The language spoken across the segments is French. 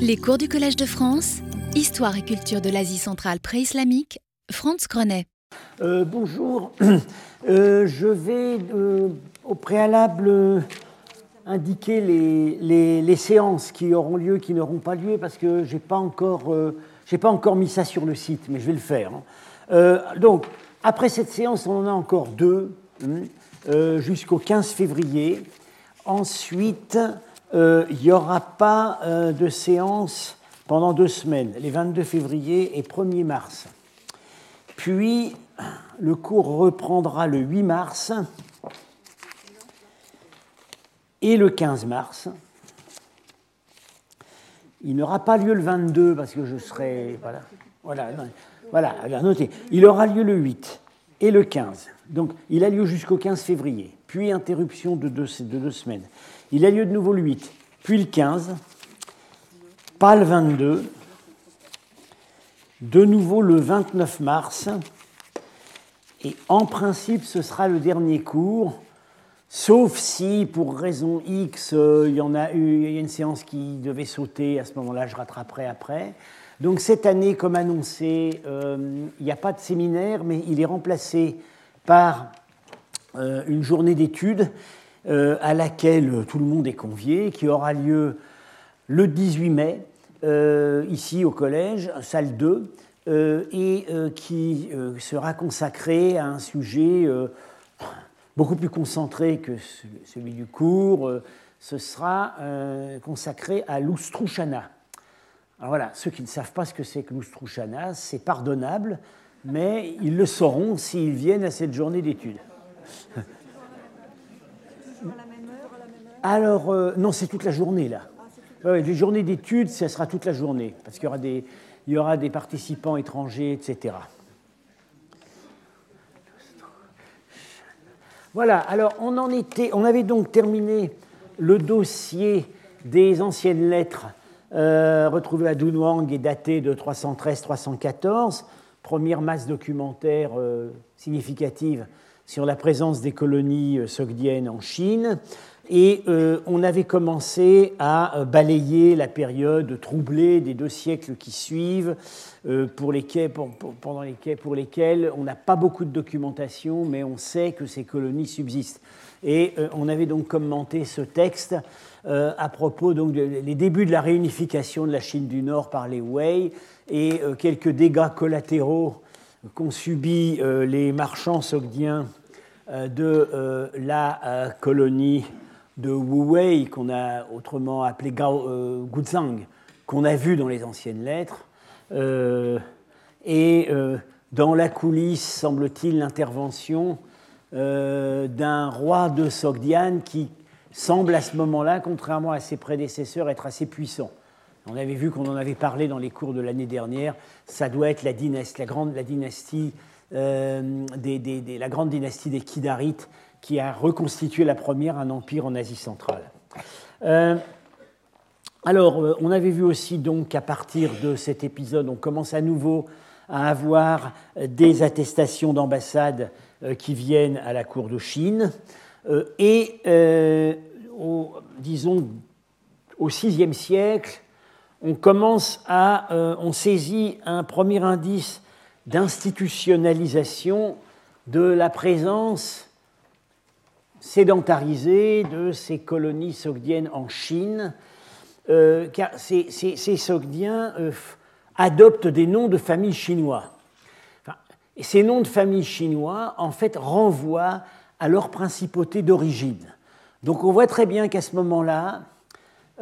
Les cours du Collège de France, Histoire et culture de l'Asie centrale pré-islamique, Franz Grenet. Euh, bonjour, Euh, je vais euh, au préalable indiquer les, séances qui auront lieu, qui n'auront pas lieu, parce que je n'ai pas, encore, j'ai pas encore mis ça sur le site, mais je vais le faire. hein. Donc, après cette séance, on en a encore deux, hein, jusqu'au 15 février. Ensuite, euh, il n'y aura pas euh, de séance pendant deux semaines, les 22 février et 1er mars. Puis, le cours reprendra le 8 mars et le 15 mars. Il n'aura pas lieu le 22 parce que je serai. Voilà. Il aura lieu le 8 et le 15. Donc, il a lieu jusqu'au 15 février, puis interruption de deux semaines. Il a lieu de nouveau le 8, puis le 15, pas le 22, de nouveau le 29 mars. Et en principe, ce sera le dernier cours, sauf si, pour raison X, il y a une séance qui devait sauter, à ce moment-là, je rattraperai après. Donc cette année, comme annoncé, euh, il n'y a pas de séminaire, mais il est remplacé par euh, une journée d'études à laquelle tout le monde est convié, qui aura lieu le 18 mai, euh, ici au collège, salle 2, euh, et euh, qui euh, sera consacrée à un sujet euh, beaucoup plus concentré que ce- celui du cours. Euh, ce sera euh, consacré à l'Oustrouchana. Alors voilà, ceux qui ne savent pas ce que c'est que l'Oustrouchana, c'est pardonnable, mais ils le sauront s'ils viennent à cette journée d'études. Alors, euh, non, c'est toute la journée là. Ouais, les journées d'études, ça sera toute la journée, parce qu'il y aura des, il y aura des participants étrangers, etc. Voilà, alors on en était, on avait donc terminé le dossier des anciennes lettres euh, retrouvées à Dunhuang et datées de 313-314, première masse documentaire euh, significative sur la présence des colonies sogdiennes en Chine. Et euh, on avait commencé à euh, balayer la période troublée des deux siècles qui suivent, euh, pour lesquels, pendant lesquels, pour lesquels on n'a pas beaucoup de documentation, mais on sait que ces colonies subsistent. Et on avait donc commenté ce texte à propos donc des débuts de la réunification de la Chine du Nord par les Wei et quelques dégâts collatéraux qu'ont subis les marchands sogdiens de la colonie de Wu-Wei, qu'on a autrement appelée Gao, euh, Guzhang, qu'on a vu dans les anciennes lettres. Euh, et euh, dans la coulisse, semble-t-il, l'intervention d'un roi de Sogdiane qui semble à ce moment-là, contrairement à ses prédécesseurs, être assez puissant. On avait vu qu'on en avait parlé dans les cours de l'année dernière. Ça doit être la dynastie, la grande, la dynastie, des- la grande dynastie des Kidarites qui a reconstitué la première un empire en Asie centrale. Euh, alors, euh, on avait vu aussi donc qu'à partir de cet épisode, on commence à nouveau à avoir des attestations d'ambassade euh, qui viennent à la cour de Chine. Et, disons, au VIe siècle, on commence à, on saisit un premier indice d'institutionnalisation de la présence sédentarisée de ces colonies sogdiennes en Chine, euh, car ces, Sogdiens euh, adoptent des noms de famille chinois. Ces noms de famille chinois, en fait, renvoient à leur principauté d'origine. Donc on voit très bien qu'à ce moment-là,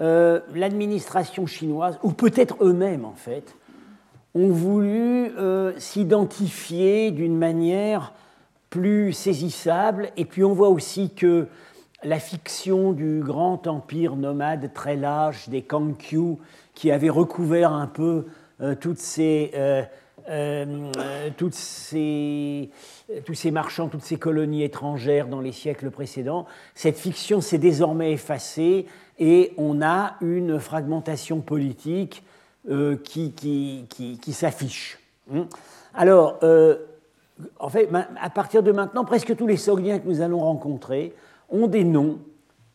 euh, l'administration chinoise, ou peut-être eux-mêmes en fait, ont voulu s'identifier d'une manière plus saisissable. Et puis on voit aussi que la fiction du grand empire nomade très large des Kangkyu, qui avait recouvert un peu euh, toutes ces, euh, euh, toutes ces, tous ces marchands, toutes ces colonies étrangères dans les siècles précédents, cette fiction s'est désormais effacée et on a une fragmentation politique qui, qui, qui- qui s'affiche. Hein. Alors, en fait, à partir de maintenant, presque tous les Sogdiens que nous allons rencontrer ont des noms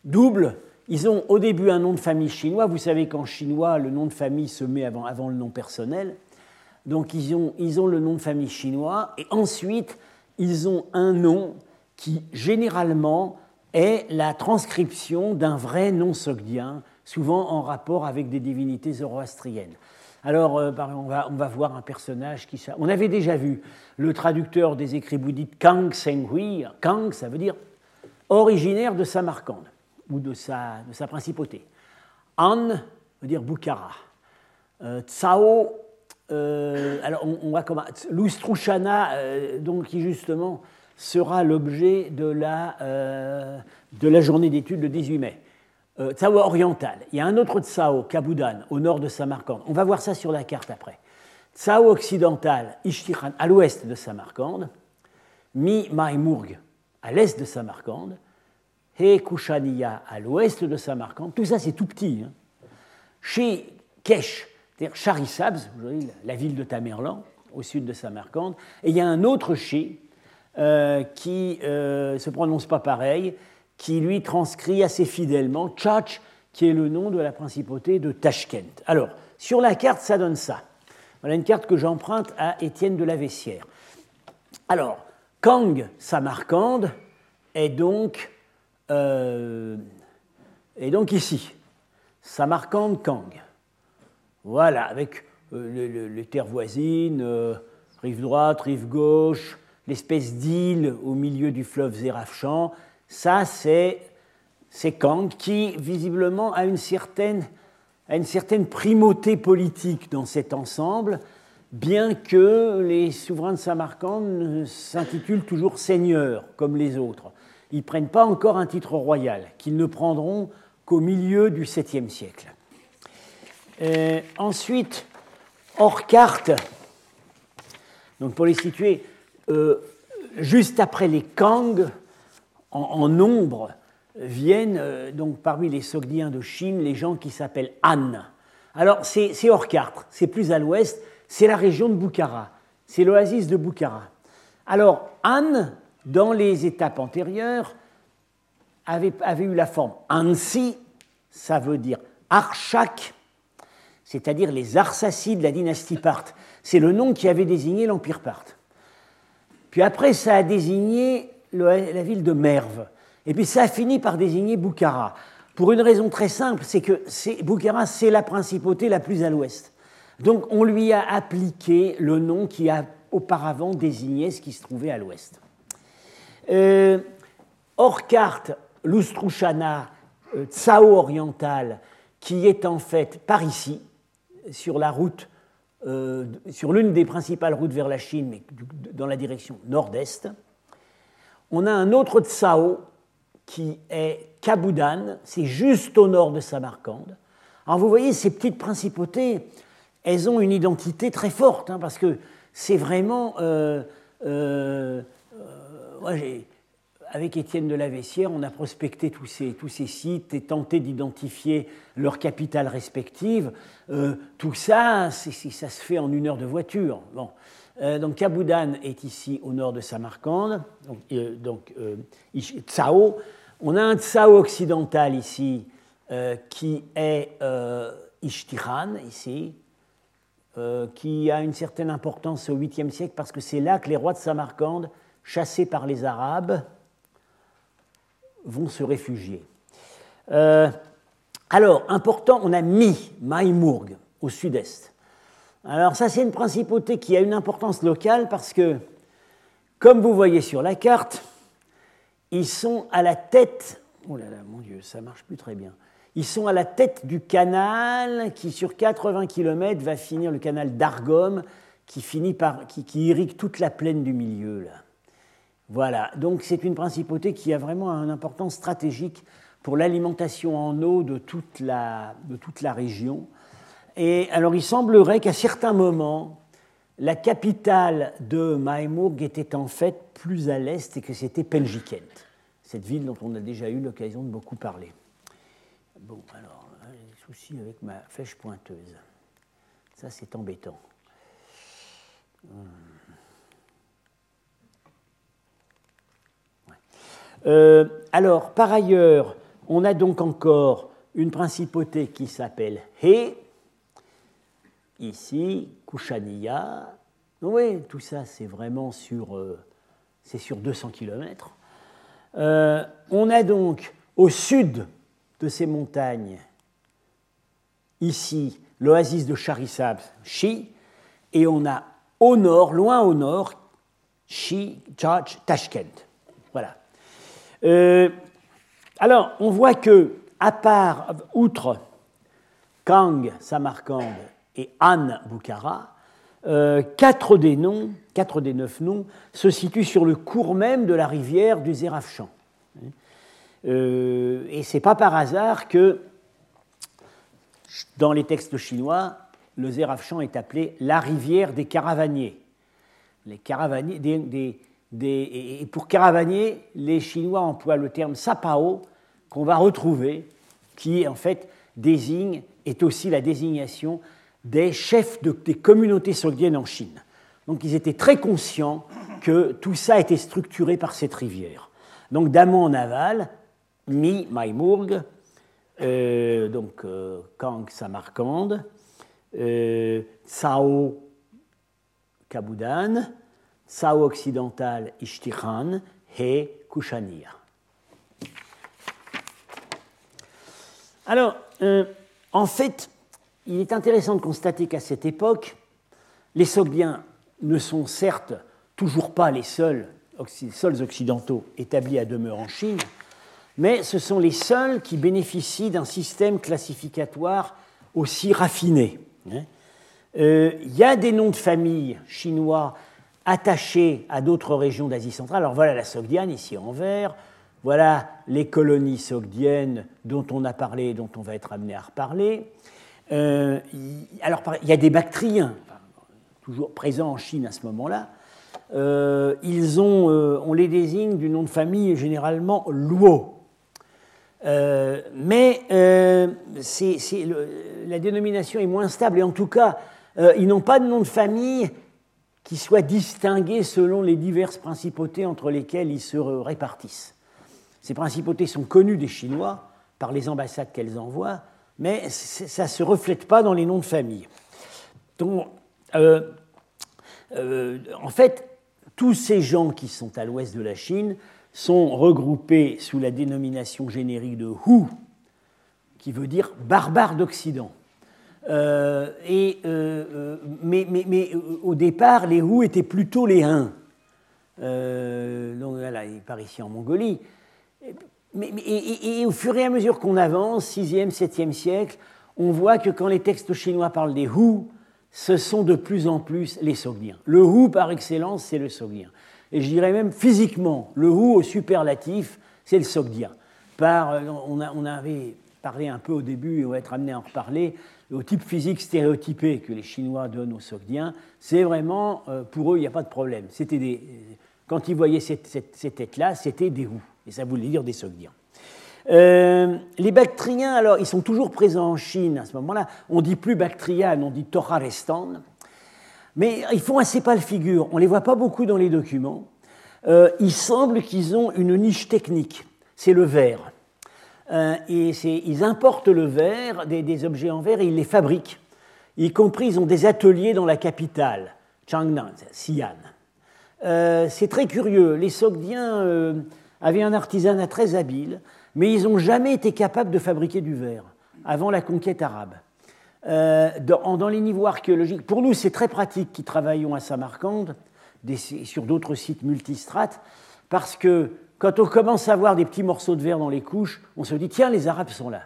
doubles Ils ont au début un nom de famille chinois. Vous savez qu'en chinois, le nom de famille se met avant, avant le nom personnel. Donc ils ont, ils ont le nom de famille chinois. Et ensuite, ils ont un nom qui généralement est la transcription d'un vrai nom sogdien, souvent en rapport avec des divinités zoroastriennes. Alors, euh, on, va, on, va, voir un personnage qui. On avait déjà vu le traducteur des écrits bouddhiques Kang Senghui. Kang, ça veut dire originaire de Samarcande ou de sa, de sa principauté. An veut dire Bukhara. Euh, Tsao, euh, alors on, va comment Lustrushana, donc qui justement sera l'objet de, la de la journée d'études le 18 mai. Euh, Tsao oriental. Il y a un autre Tsao, Kabudan, au nord de Samarcande. On va voir ça sur la carte après. Tsao occidental, Ishtiran, à l'ouest de Samarcande. Mi Maimurg, à l'est de Samarcande. He Kushaniya, à l'ouest de Samarcande. Tout ça, c'est tout petit. Hein. Chez Kesh, c'est-à-dire Charisabs, la ville de Tamerlan, au sud de Samarcande. Et il y a un autre chez euh, qui ne euh, se prononce pas pareil, qui lui transcrit assez fidèlement Tchach, qui est le nom de la principauté de Tashkent. Alors, sur la carte, ça donne ça. Voilà une carte que j'emprunte à Étienne de la Vessière. Alors, Kang donc, euh, est donc ici. Samarkand Kang. Voilà, avec euh, les terres voisines, euh, rive droite, rive gauche, l'espèce d'île au milieu du fleuve Zérafchan, ça, c'est Kang qui, visiblement, a une, certaine, primauté politique dans cet ensemble, bien que les souverains de Samarcande s'intitulent toujours seigneurs, comme les autres. Ils ne prennent pas encore un titre royal, qu'ils ne prendront qu'au milieu du 7e siècle. Euh, ensuite, hors carte, donc pour les situer, euh, juste après les Kang, en, nombre viennent euh, donc parmi les Sogdiens de Chine les gens qui s'appellent Han. Alors c'est hors carte, c'est plus à l'ouest, c'est la région de Bukhara, c'est l'oasis de Bukhara. Alors Han, dans les étapes antérieures, avait, avait eu la forme Ansi, ça veut dire Archak, c'est-à-dire les Arsacides de la dynastie Parthe. C'est le nom qui avait désigné l'empire Parthe. Puis après, ça a désigné la ville de Merve. Et puis ça a fini par désigner Boukhara. Pour une raison très simple, c'est que Boukhara, c'est la principauté la plus à l'ouest. Donc on lui a appliqué le nom qui a auparavant désigné ce qui se trouvait à l'ouest. Euh, hors carte, l'Ustrushana, euh, Tsao oriental, qui est en fait par ici, sur la route, euh, sur l'une des principales routes vers la Chine, mais dans la direction nord-est. On a un autre Tsao qui est Kabudan, c'est juste au nord de Samarcande. Alors vous voyez, ces petites principautés, elles ont une identité très forte, hein, parce que c'est vraiment... Euh, euh, euh, avec Étienne de la Vessière, on a prospecté tous ces, tous ces sites et tenté d'identifier leurs capitales respectives. tout ça, ça se fait en une heure de voiture. Bon. Euh, donc Kaboudan est ici au nord de Samarcande, donc, euh, euh, Tsao. On a un Tsao occidental ici qui est Ishtiran, ici, qui a une certaine importance au 8e siècle parce que c'est là que les rois de Samarcande, chassés par les Arabes, vont se réfugier. alors, important, on a Mi, Maïmourg, au sud-est. Alors ça, c'est une principauté qui a une importance locale parce que, comme vous voyez sur la carte, ils sont à la tête... Oh là là, mon Dieu, ça marche plus très bien. Ils sont à la tête du canal qui, sur 80 km, va finir le canal d'Argom, qui, finit irrigue toute la plaine du milieu. Là. Voilà, donc c'est une principauté qui a vraiment une importance stratégique pour l'alimentation en eau toute la, de toute la région. Et alors il semblerait qu'à certains moments, la capitale de Maïmourg était en fait plus à l'est et que c'était Pelgikent, cette ville dont on a déjà eu l'occasion de beaucoup parler. Bon, alors, j'ai des soucis avec ma flèche pointeuse. Ça, c'est embêtant. Hmm. Euh, alors, par ailleurs, On a donc encore une principauté qui s'appelle He, ici, Kushaniya. Oui, tout ça, c'est vraiment sur, euh, c'est sur 200 km. Euh, on a donc au sud de ces montagnes, ici, l'oasis de Charisab, Shi, et on a au nord, loin au nord, Shi, Tashkent. Voilà. Euh, alors, on voit que, à part, outre Kang, Samarkand et An, Bukhara, euh, quatre des noms, quatre des neuf noms, se situent sur le cours même de la rivière du Zerafshan. Euh, et c'est pas par hasard que dans les textes chinois, le Zerafshan est appelé la rivière des caravaniers. Les caravaniers et pour caravanier, les Chinois emploient le terme sapao qu'on va retrouver, qui en fait désigne, est aussi la désignation des chefs de, des communautés sogdiennes en Chine. Donc ils étaient très conscients que tout ça était structuré par cette rivière. Donc d'amont en aval, Mi, Maimurg, euh, donc euh, Kang, Samarkand, euh, Sao, Kaboudan, Sao occidental, Ishtikhan, He, Kushanir. Alors, euh, en fait, il est intéressant de constater qu'à cette époque, les Sogdiens ne sont certes toujours pas les seuls, occidentaux établis à demeure en Chine, mais ce sont les seuls qui bénéficient d'un système classificatoire aussi raffiné. Hein. Euh, il y a des noms de famille chinois attachés à d'autres régions d'Asie centrale. Alors voilà la Sogdiane ici en vert, voilà les colonies sogdiennes dont on a parlé, dont on va être amené à reparler. Euh, alors il y a des Bactriens, toujours présents en Chine à ce moment-là. Euh, ils ont, on les désigne du nom de famille généralement Luo. Euh, mais euh, la dénomination est moins stable et en tout cas, euh, ils n'ont pas de nom de famille qui soit distingué selon les diverses principautés entre lesquelles ils se répartissent. Ces principautés sont connues des Chinois par les ambassades qu'elles envoient, mais ça ne se reflète pas dans les noms de famille. Donc, en fait, tous ces gens qui sont à l'ouest de la Chine sont regroupés sous la dénomination générique de Hu, qui veut dire barbare d'Occident. Euh, et, euh, euh, mais, mais, au départ, les Hu étaient plutôt les Huns. donc voilà, il part ici en Mongolie. Et, au fur et à mesure qu'on avance, 6e, 7e siècle, on voit que quand les textes chinois parlent des Hu, ce sont de plus en plus les Sogdiens. Le Hu, par excellence, c'est le Sogdien et je dirais même physiquement. Le Hu au superlatif, c'est le Sogdien. Euh, on, avait parlé un peu au début, et on va être amené à en reparler, au type physique stéréotypé que les Chinois donnent aux Sogdiens, c'est vraiment, euh, pour eux, il n'y a pas de problème. C'était des, quand ils voyaient cette, tête-là, c'était des Hu, et ça voulait dire des Sogdiens. Euh, les Bactriens, alors, ils sont toujours présents en Chine à ce moment-là. On dit plus Bactrian, on dit Torarestan. Mais ils font assez pâle figure, on ne les voit pas beaucoup dans les documents. Euh, il semble qu'ils ont une niche technique, c'est le verre. Euh, et ils importent le verre, des, objets en verre, et ils les fabriquent. Y compris, ils ont des ateliers dans la capitale, Changnan, Xi'an. C'est très curieux, les Sogdiens avaient un artisanat très habile, mais ils n'ont jamais été capables de fabriquer du verre avant la conquête arabe. Euh, dans, les niveaux archéologiques. Pour nous, c'est très pratique qui travaillons à Samarcande, sur d'autres sites multistrates, parce que quand on commence à voir des petits morceaux de verre dans les couches, on se dit tiens, les Arabes sont là.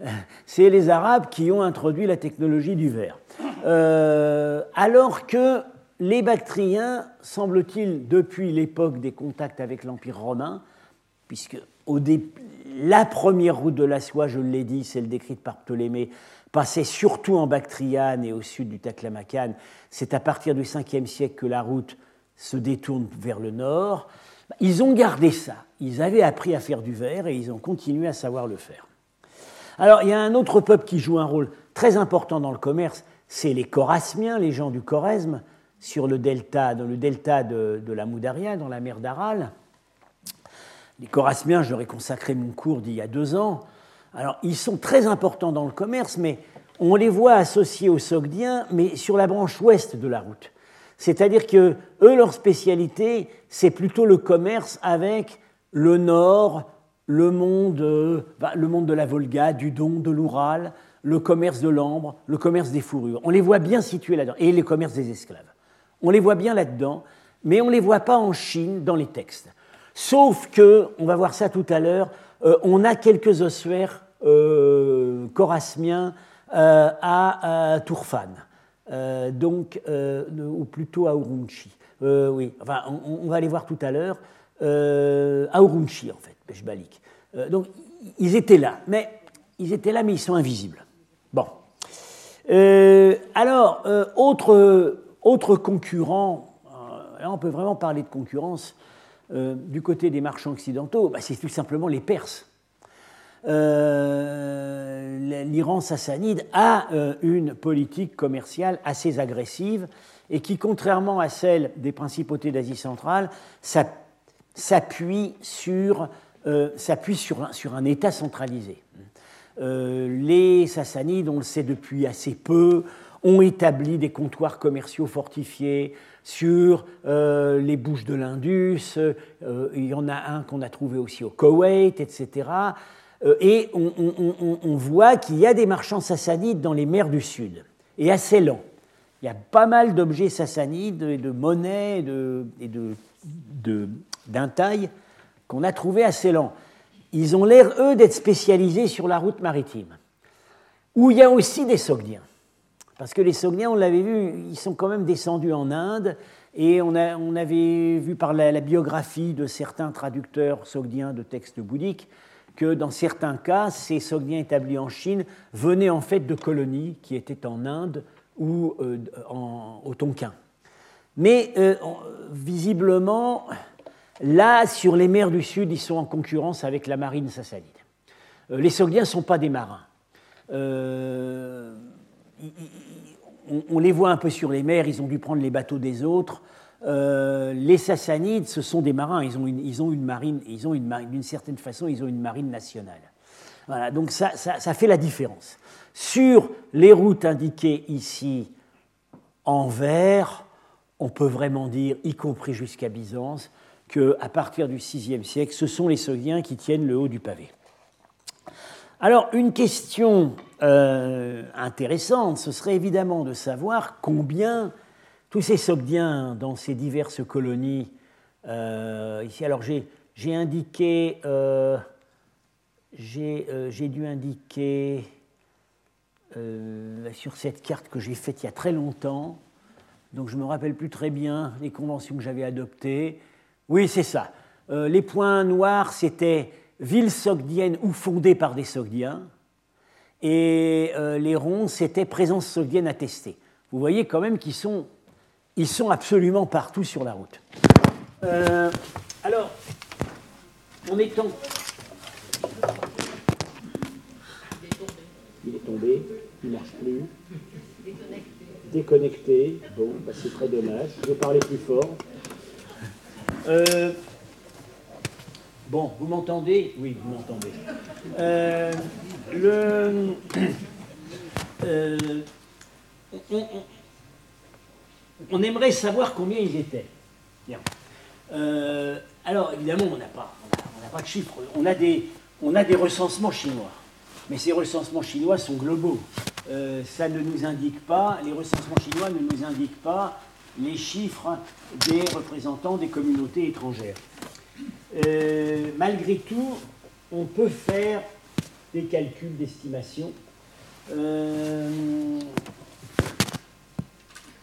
C'est les Arabes qui ont introduit la technologie du verre. Euh, alors que les Bactriens, semble-t-il, depuis l'époque des contacts avec l'Empire romain, puisque la première route de la soie, je l'ai dit, celle décrite par Ptolémée, passait surtout en Bactriane et au sud du Taklamakan. C'est à partir du 5e siècle que la route se détourne vers le nord. Ils ont gardé ça. Ils avaient appris à faire du verre et ils ont continué à savoir le faire. Alors, il y a un autre peuple qui joue un rôle très important dans le commerce, c'est les Chorasmiens, les gens du Choresme, sur le delta, dans le delta de, la Moudaria, dans la mer d'Aral. Les Chorasmiens, je leur ai consacré mon cours d'il y a deux ans. Alors, ils sont très importants dans le commerce, mais on les voit associés aux Sogdiens, mais sur la branche ouest de la route. C'est-à-dire que eux, leur spécialité, c'est plutôt le commerce avec le nord, le monde, euh, le monde de la Volga, du Don, de l'Oural, le commerce de l'ambre, le commerce des fourrures. On les voit bien situés là-dedans, et le commerce des esclaves. On les voit bien là-dedans, mais on ne les voit pas en Chine dans les textes. Sauf que, on va voir ça tout à l'heure, euh, on a quelques ossuaires euh, chorasmiens euh, à, Tourfan, donc, ou plutôt à Urumqi. oui, enfin, on, va les voir tout à l'heure, à Urumqi en fait, Peshbalik. donc, ils étaient là, mais ils étaient là, mais ils sont invisibles. Bon. alors, autre, autre concurrent, là on peut vraiment parler de concurrence, euh, du côté des marchands occidentaux, bah, c'est tout simplement les Perses. Euh, L'Iran sassanide a euh, une politique commerciale assez agressive et qui, contrairement à celle des principautés d'Asie centrale, s'appuie sur, sur, sur, un État centralisé. les Sassanides, on le sait depuis assez peu, ont établi des comptoirs commerciaux fortifiés, sur euh, les bouches de l'Indus, euh, il y en a un qu'on a trouvé aussi au Koweït, etc. Euh, et on, voit qu'il y a des marchands sassanides dans les mers du Sud, et assez lents. Il y a pas mal d'objets sassanides et de monnaies et de, qu'on a trouvés assez lents. Ils ont l'air, eux, d'être spécialisés sur la route maritime, où il y a aussi des Sogdiens. Parce que les Sogdiens, on l'avait vu, ils sont quand même descendus en Inde, et on, avait vu par la, biographie de certains traducteurs sogdiens de textes bouddhiques que dans certains cas, ces Sogdiens établis en Chine venaient en fait de colonies qui étaient en Inde ou euh, au Tonkin. Mais euh, visiblement, là, sur les mers du Sud, ils sont en concurrence avec la marine sassanide. Euh, les Sogdiens ne sont pas des marins on, les voit un peu sur les mers, ils ont dû prendre les bateaux des autres. Euh, les Sassanides, ce sont des marins, ils ont une, ils ont une marine, ils ont une d'une certaine façon, ils ont une marine nationale. Voilà, donc ça, ça, fait la différence. Sur les routes indiquées ici en vert, on peut vraiment dire, y compris jusqu'à Byzance, qu'à partir du VIe siècle, ce sont les Sogdiens qui tiennent le haut du pavé. Alors, une question euh, intéressante, ce serait évidemment de savoir combien tous ces Sogdiens dans ces diverses colonies, euh, ici, alors j'ai indiqué, euh, j'ai dû indiquer sur cette carte que j'ai faite il y a très longtemps, donc je ne me rappelle plus très bien les conventions que j'avais adoptées. Oui, c'est ça. les points noirs, c'était ville sogdienne ou fondée par des Sogdiens, et euh, les ronds, c'était présence sogdienne attestée. Vous voyez quand même qu'ils sont, ils sont absolument partout sur la route. Euh, alors, en étant. Il est tombé, il ne marche plus. Déconnecté. Bon, bah, c'est très dommage. Je vais parler plus fort. Euh, Bon, vous m'entendez? Oui, vous m'entendez. Euh, euh, on, aimerait savoir combien ils étaient. Euh, alors, évidemment, on n'a pas, pas de chiffres. On a, des, on a des recensements chinois. Mais ces recensements chinois sont globaux. ça ne nous indique pas, les recensements chinois ne nous indiquent pas les chiffres des représentants des communautés étrangères. Euh, malgré tout, on peut faire des calculs d'estimation. Euh,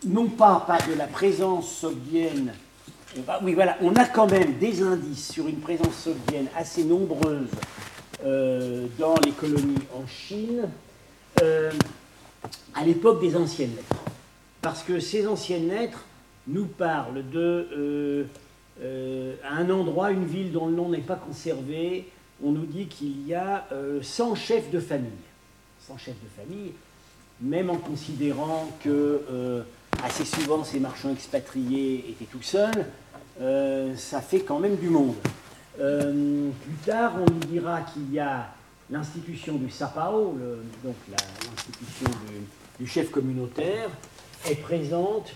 non pas, pas de la présence sogdienne. oui, voilà, on a quand même des indices sur une présence sogdienne assez nombreuse euh, dans les colonies en Chine à l'époque des anciennes lettres. Parce que ces anciennes lettres nous parlent de euh, à un endroit, une ville dont le nom n'est pas conservé, on nous dit qu'il y a 100 euh, chefs de famille. 100 chefs de famille, même en considérant que euh, assez souvent ces marchands expatriés étaient tout seuls, ça fait quand même du monde. plus tard, on nous dira qu'il y a l'institution du SAPAO, donc l'institution du, chef communautaire, est présente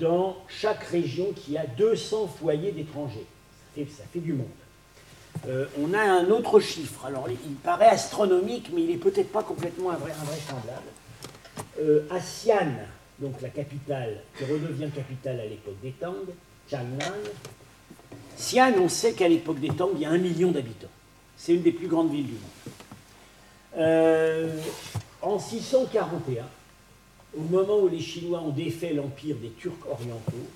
dans chaque région qui a 200 foyers d'étrangers. Ça, fait, du monde. Euh, on a un autre chiffre. Alors, il paraît astronomique, mais il n'est peut-être pas complètement invraisemblable. Euh, à Xi'an, donc la capitale, qui redevient capitale à l'époque des Tang, Changnan, Xi'an, on sait qu'à l'époque des Tang, il y a un million d'habitants. C'est une des plus grandes villes du monde. Euh, en 641, au moment où les Chinois ont défait l'empire des Turcs orientaux,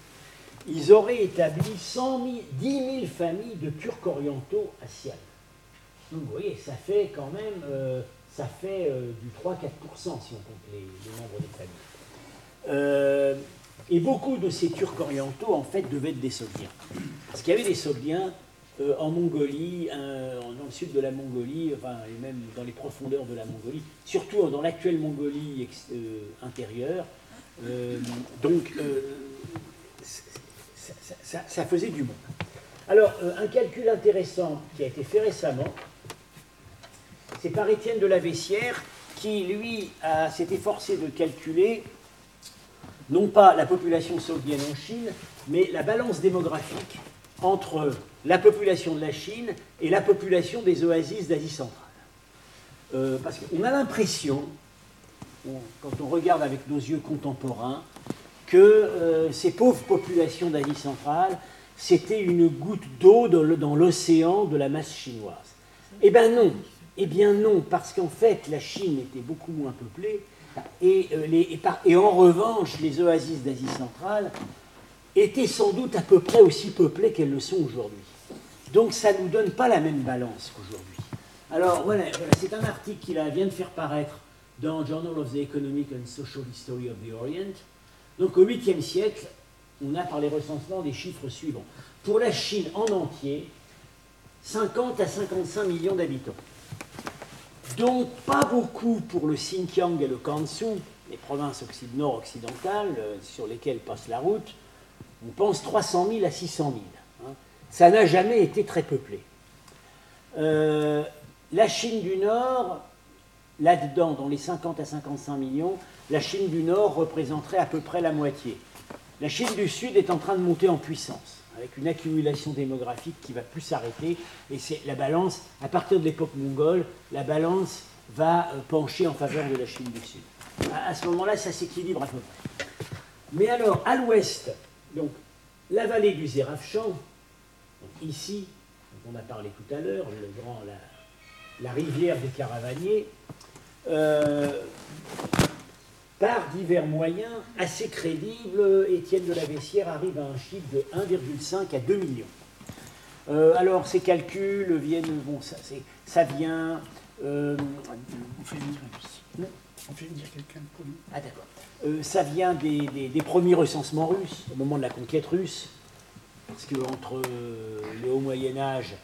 ils auraient établi 100 10 000 familles de Turcs orientaux à Xi'an. Donc vous voyez, ça fait quand même euh, ça fait euh, du 3-4% si on compte les, membres des familles. et beaucoup de ces Turcs orientaux, en fait, devaient être des Sogdiens. Parce qu'il y avait des Sogdiens euh, en Mongolie, dans le sud de la Mongolie, enfin, et même dans les profondeurs de la Mongolie, surtout dans l'actuelle Mongolie euh, intérieure. Euh, donc, ça, faisait du monde. Alors, un calcul intéressant qui a été fait récemment, c'est par Étienne de la Vessière, qui, lui, s'est efforcé de calculer non pas la population saoudienne en Chine, mais la balance démographique entre la population de la Chine et la population des oasis d'Asie centrale. Euh, parce qu'on a l'impression, quand on regarde avec nos yeux contemporains, que euh, ces pauvres populations d'Asie centrale, c'était une goutte d'eau dans l'océan de la masse chinoise. Eh bien non, eh bien non, parce qu'en fait la Chine était beaucoup moins peuplée, et, euh, en revanche les oasis d'Asie centrale étaient sans doute à peu près aussi peuplées qu'elles le sont aujourd'hui. Donc ça ne nous donne pas la même balance qu'aujourd'hui. Alors voilà, c'est un article qu'il vient de faire paraître dans Journal of the Economic and Social History of the Orient. Donc au 8e siècle, on a par les recensements des chiffres suivants. Pour la Chine en entier, 50 à 55 millions d'habitants. Donc pas beaucoup pour le Xinjiang et le Gansu, les provinces nord-occidentales euh, sur lesquelles passe la route, on pense 300 000 à 600 000. Hein. Ça n'a jamais été très peuplé. Euh, la Chine du Nord, là-dedans, dans les 50 à 55 millions, la Chine du Nord représenterait à peu près la moitié. La Chine du Sud est en train de monter en puissance, avec une accumulation démographique qui va plus s'arrêter. Et c'est la balance, à partir de l'époque mongole, la balance va euh, pencher en faveur de la Chine du Sud. À, ce moment-là, ça s'équilibre à peu près. Mais alors, à l'ouest, donc, la vallée du Zérafchan, ici, on a parlé tout à l'heure, la, rivière des Caravaniers, euh, par divers moyens assez crédibles, Étienne de la Vessière arrive à un chiffre de 1,5 à 2 millions. Euh, alors, ces calculs viennent, bon, ça, ça vient. Euh, Ah, d'accord. Euh, ça vient des, premiers recensements russes, au moment de la conquête russe, parce qu'entre euh, le haut Moyen Âge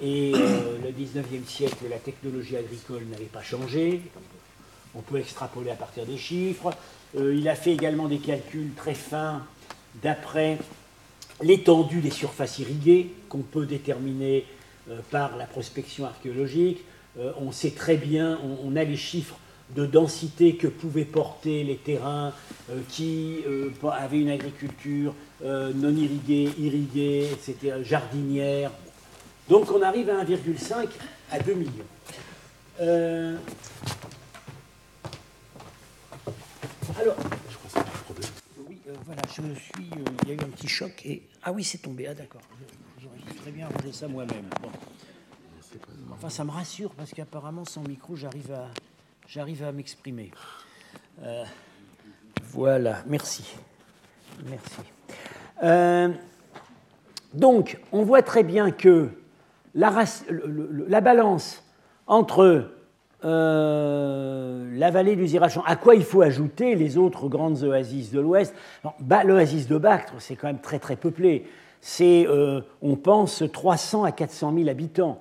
et euh, le 19e siècle, la technologie agricole n'avait pas changé. On peut extrapoler à partir des chiffres. il a fait également des calculs très fins d'après l'étendue des surfaces irriguées qu'on peut déterminer par la prospection archéologique. on sait très bien, on a les chiffres de densité que pouvaient porter les terrains euh, qui euh, avaient une agriculture euh, non irriguée, irriguée, etc., jardinière. Donc on arrive à 1,5 à 2 millions. alors, je crois que c'est un problème. Oui, voilà, je suis. Il y a eu un petit choc et. Ah oui, c'est tombé. Ah d'accord. J'aurais très bien arrangé ça moi-même. Enfin, ça me rassure parce qu'apparemment, sans micro, j'arrive à, j'arrive à m'exprimer. Euh, voilà, merci. Merci. Euh, donc, on voit très bien que la, la balance entre euh, la vallée du Zirachan, à quoi il faut ajouter les autres grandes oasis de l'Ouest L'oasis de Bactre, c'est quand même très très peuplé. C'est, on pense, 300 à 400 000 habitants,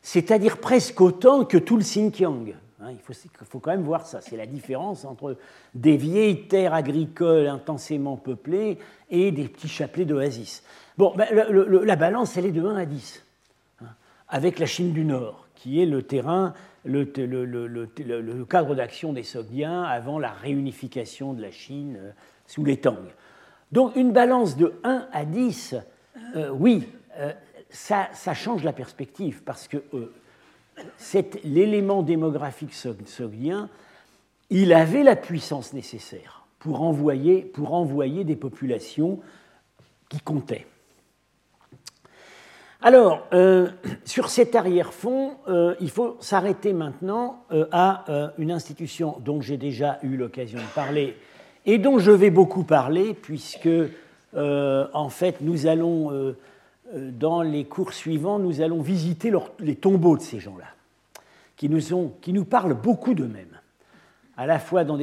c'est-à-dire presque autant que tout le Xinjiang. Hein, il, faut, quand même voir ça. C'est la différence entre des vieilles terres agricoles intensément peuplées et des petits chapelets d'oasis. Bon, ben, la balance, elle est de 1 à 10. Hein. avec la Chine du Nord, qui est le terrain, le, cadre d'action des Sogdiens avant la réunification de la Chine euh, sous les Tang. Donc une balance de 1 à 10, euh, oui, euh, ça, change la perspective parce que l'élément démographique sogdien, il avait la puissance nécessaire pour envoyer, des populations qui comptaient. Alors, euh, sur cet arrière-fond, euh, il faut s'arrêter maintenant euh, à une institution dont j'ai déjà eu l'occasion de parler et dont je vais beaucoup parler, puisque, en fait, nous allons, dans les cours suivants, nous allons visiter les tombeaux de ces gens-là, qui, nous parlent beaucoup d'eux-mêmes, à la fois dans,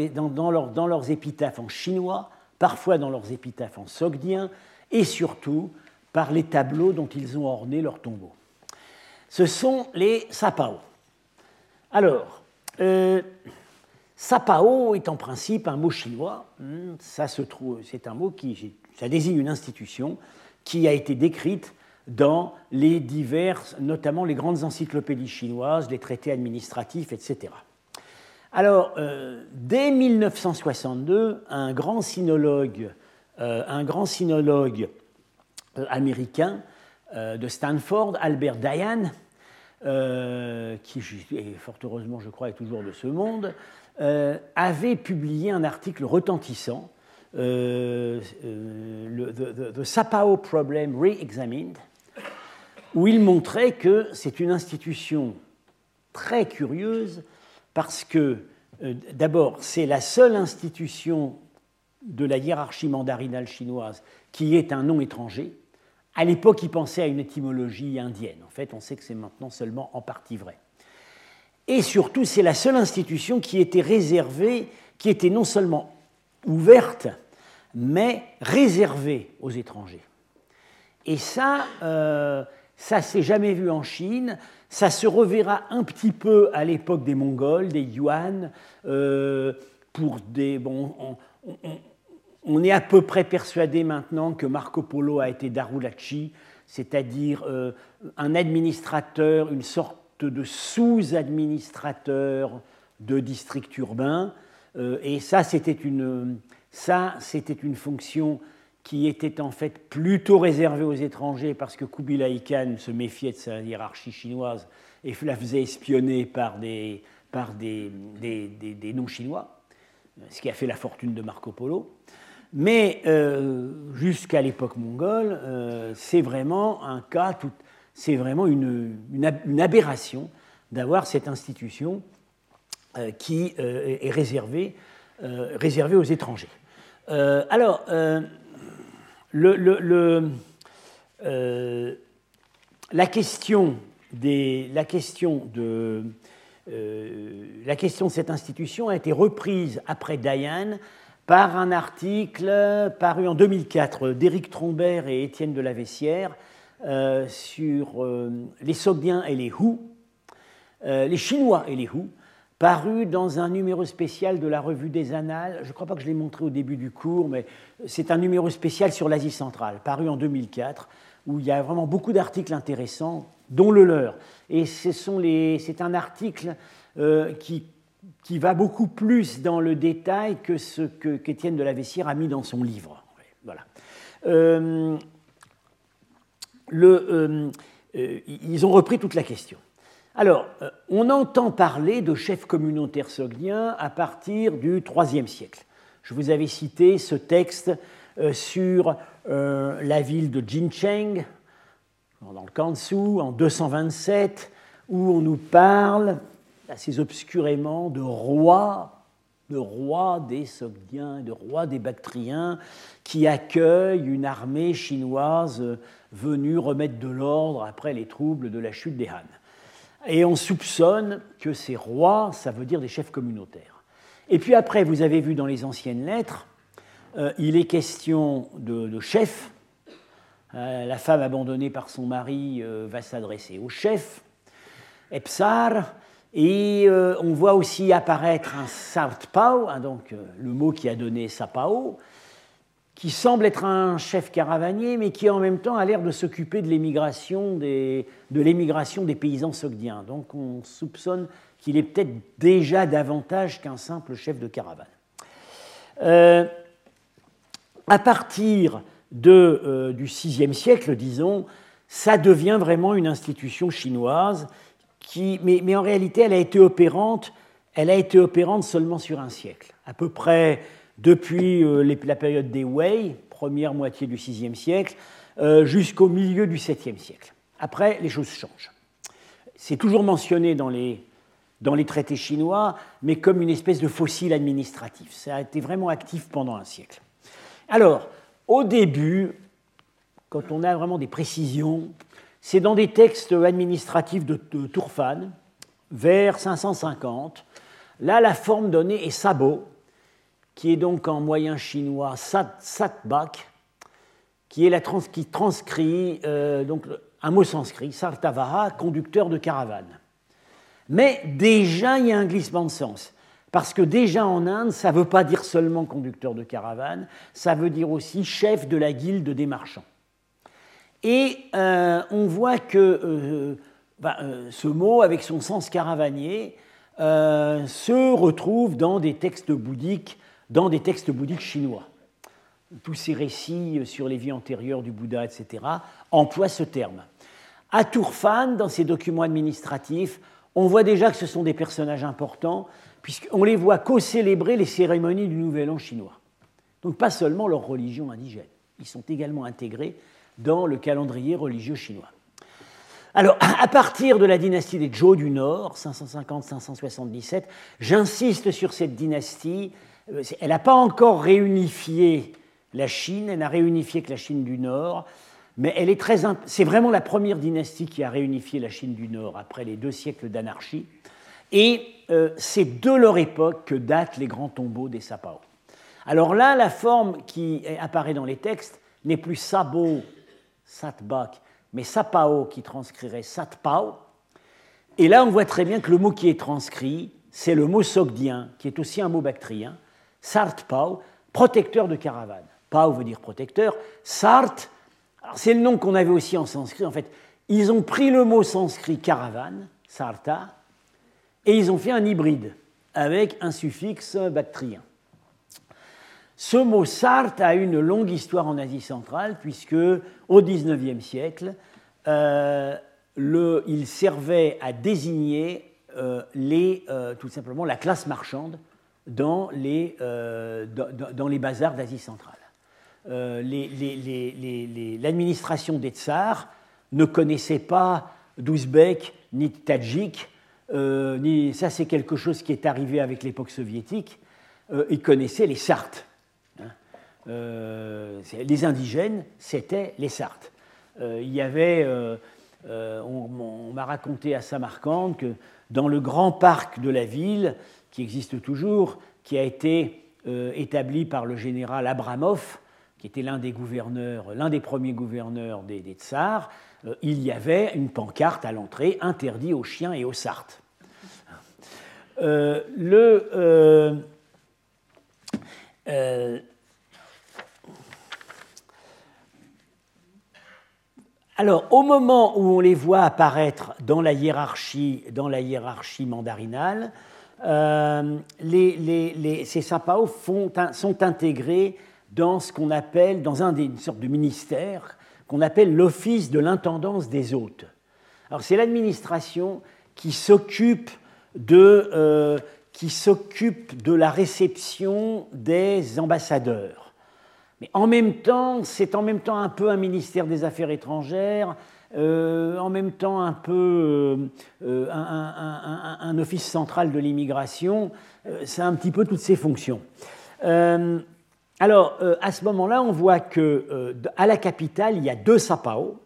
leurs épitaphes en chinois, parfois dans leurs épitaphes en sogdien, et surtout par les tableaux dont ils ont orné leurs tombeaux. Ce sont les sapao. Alors, euh, sapao est en principe un mot chinois. Hmm, c'est un mot qui, désigne une institution qui a été décrite dans les diverses, notamment les grandes encyclopédies chinoises, les traités administratifs, etc. Alors, euh, dès 1962, un grand sinologue, euh, un grand sinologue euh, américain de Stanford, Albert Dayan, qui fort heureusement, je crois, est toujours de ce monde, avait publié un article retentissant, le, the, Sapao Problem Re-Examined, où il montrait que c'est une institution très curieuse parce que, d'abord, c'est la seule institution de la hiérarchie mandarinale chinoise qui est un nom étranger. À l'époque, il pensait à une étymologie indienne. En fait, on sait que c'est maintenant seulement en partie vrai. Et surtout, c'est la seule institution qui était réservée, qui était non seulement ouverte, mais réservée aux étrangers. Et ça, euh, ça s'est jamais vu en Chine. Ça se reverra un petit peu à l'époque des Mongols, des Yuan, euh, pour des bon, on est à peu près persuadé maintenant que Marco Polo a été Darulachi, c'est-à-dire euh, un administrateur, une sorte de sous-administrateur de district urbain. Euh, et ça, c'était une, ça, c'était une fonction qui était en fait plutôt réservée aux étrangers parce que Kubilai Khan se méfiait de sa hiérarchie chinoise et la faisait espionner par des, non-chinois, ce qui a fait la fortune de Marco Polo. Mais euh, jusqu'à l'époque mongole, euh, c'est vraiment un cas, c'est vraiment une, aberration d'avoir cette institution euh, qui est réservée, aux étrangers. Alors, le, la, question des, la, question de, la question de cette institution a été reprise après Dayan par un article paru en 2004 d'Éric Trombert et Étienne de la Vessière euh, sur euh, les Sogdiens et les Hu, euh, les Chinois et les Hu, paru dans un numéro spécial de la revue des Annales. Je ne crois pas que je l'ai montré au début du cours, mais c'est un numéro spécial sur l'Asie centrale, paru en 2004, où il y a vraiment beaucoup d'articles intéressants, dont le leur. Et c'est un article qui qui va beaucoup plus dans le détail que ce que qu'Étienne de la Vessière a mis dans son livre. Voilà. Euh, euh, euh, ils ont repris toute la question. Alors, on entend parler de chefs communautaires sogdiens à partir du IIIe siècle. Je vous avais cité ce texte sur la ville de Jincheng, dans le Kansu, en 227, où on nous parle assez obscurément de rois, de rois des Sogdiens, de rois des Bactriens, qui accueillent une armée chinoise venue remettre de l'ordre après les troubles de la chute des Han. Et on soupçonne que ces rois, ça veut dire des chefs communautaires. Et puis après, vous avez vu dans les anciennes lettres, euh, il est question de, chefs. Euh, la femme abandonnée par son mari euh, va s'adresser au chef. Epsar, et on voit aussi apparaître un Southpaw, hein, donc le mot qui a donné Sapao. Qui semble être un chef caravanier, mais qui en même temps a l'air de s'occuper de l'émigration des, de l'émigration des paysans sogdiens. Donc on soupçonne qu'il est peut-être déjà davantage qu'un simple chef de caravane. Euh, à partir de, euh, du VIe siècle, disons, ça devient vraiment une institution chinoise, qui, mais, mais, en réalité, elle a été opérante, elle a été opérante seulement sur un siècle, à peu près depuis euh, la période des Wei, première moitié du VIe siècle, euh, jusqu'au milieu du VIIe siècle. Après, les choses changent. C'est toujours mentionné dans les, dans les traités chinois, mais comme une espèce de fossile administratif. Ça a été vraiment actif pendant un siècle. Alors, au début, quand on a vraiment des précisions, c'est dans des textes administratifs de, de Tourfan, vers 550. Là, la forme donnée est sabot, qui est donc en moyen chinois sat, satbak, qui, est la qui transcrit euh, donc, un mot sanskrit, sartavaha, conducteur de caravane. Mais déjà, il y a un glissement de sens. Parce que déjà en Inde, ça ne veut pas dire seulement conducteur de caravane, ça veut dire aussi chef de la guilde des marchands. Et euh, on voit que euh, bah, ce mot, avec son sens caravanier, se retrouve dans des textes bouddhiques dans des textes bouddhiques chinois. Tous ces récits sur les vies antérieures du Bouddha, etc., emploient ce terme. À Tourfan, dans ces documents administratifs, on voit déjà que ce sont des personnages importants, puisqu'on les voit co-célébrer les cérémonies du Nouvel An chinois. Donc pas seulement leur religion indigène, ils sont également intégrés dans le calendrier religieux chinois. Alors, à partir de la dynastie des Zhou du Nord, 550-577, j'insiste sur cette dynastie elle n'a pas encore réunifié la Chine, elle n'a réunifié que la Chine du Nord, mais elle est très, c'est vraiment la première dynastie qui a réunifié la Chine du Nord après les deux siècles d'anarchie. Et euh, c'est de leur époque que datent les grands tombeaux des Sapao. Alors là, la forme qui apparaît dans les textes n'est plus Sabo, Satbak, mais Sapao qui transcrirait Satpao. Et là, on voit très bien que le mot qui est transcrit, c'est le mot sogdien, qui est aussi un mot bactrien, Sart Pau, protecteur de caravane. Pau veut dire protecteur. Sart, c'est le nom qu'on avait aussi en sanskrit. En fait, ils ont pris le mot sanskrit caravane, sarta, et ils ont fait un hybride avec un suffixe bactrien. Ce mot Sart a une longue histoire en Asie centrale, puisque au XIXe siècle, euh, il servait à désigner euh, euh, tout simplement la classe marchande dans les, euh, dans, les bazars d'Asie centrale. Euh, L'administration des tsars ne connaissait pas d'ouzbek ni de tadjik, euh, ni, ça c'est quelque chose qui est arrivé avec l'époque soviétique, ils connaissaient les sartes. Hein. les indigènes, c'était les sartes. il y avait, on, on m'a raconté à Samarcande que dans le grand parc de la ville, qui existe toujours, qui a été euh, établi par le général Abramov, qui était l'un des gouverneurs, l'un des premiers gouverneurs des, tsars, euh, il y avait une pancarte à l'entrée interdit aux chiens et aux sartes. Euh, le, alors, au moment où on les voit apparaître dans la hiérarchie, dans la hiérarchie mandarinale, euh, ces sapao sont intégrés dans ce qu'on appelle, dans un des, une sorte de ministère qu'on appelle l'office de l'intendance des hôtes. Alors c'est l'administration qui s'occupe de, euh, qui s'occupe de la réception des ambassadeurs. Mais en même temps, c'est en même temps un peu un ministère des Affaires étrangères, euh, en même temps un peu euh, euh, un, office central de l'immigration, c'est un petit peu toutes ces fonctions. alors, à ce moment-là, on voit que à la capitale, il y a deux SAPAO,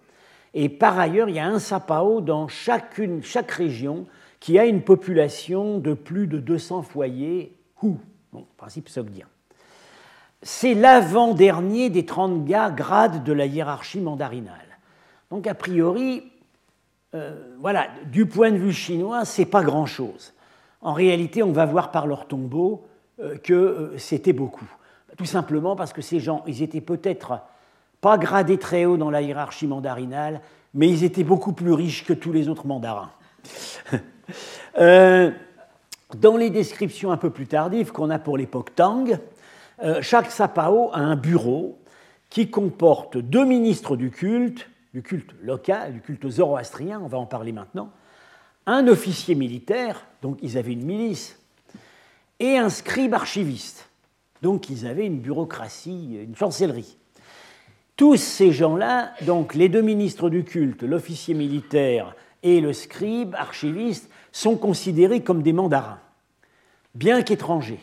et par ailleurs, il y a un SAPAO dans chaque région qui a une population de plus de 200 foyers, ou, bon, principe sogdien. C'est l'avant-dernier des 30 grades de la hiérarchie mandarinale. Donc a priori, euh, voilà, du point de vue chinois, c'est pas grand-chose. En réalité, on va voir par leur tombeau euh, que euh, c'était beaucoup. tout simplement parce que ces gens, ils étaient peut-être pas gradés très haut dans la hiérarchie mandarinale, mais ils étaient beaucoup plus riches que tous les autres mandarins. Dans les descriptions un peu plus tardives qu'on a pour l'époque Tang, chaque sapao a un bureau qui comporte deux ministres du culte, du culte local, du culte zoroastrien, on va en parler maintenant, un officier militaire, donc ils avaient une milice, et un scribe archiviste, donc ils avaient une bureaucratie, une chancellerie. Tous ces gens-là, donc les deux ministres du culte, l'officier militaire et le scribe archiviste, sont considérés comme des mandarins, bien qu'étrangers.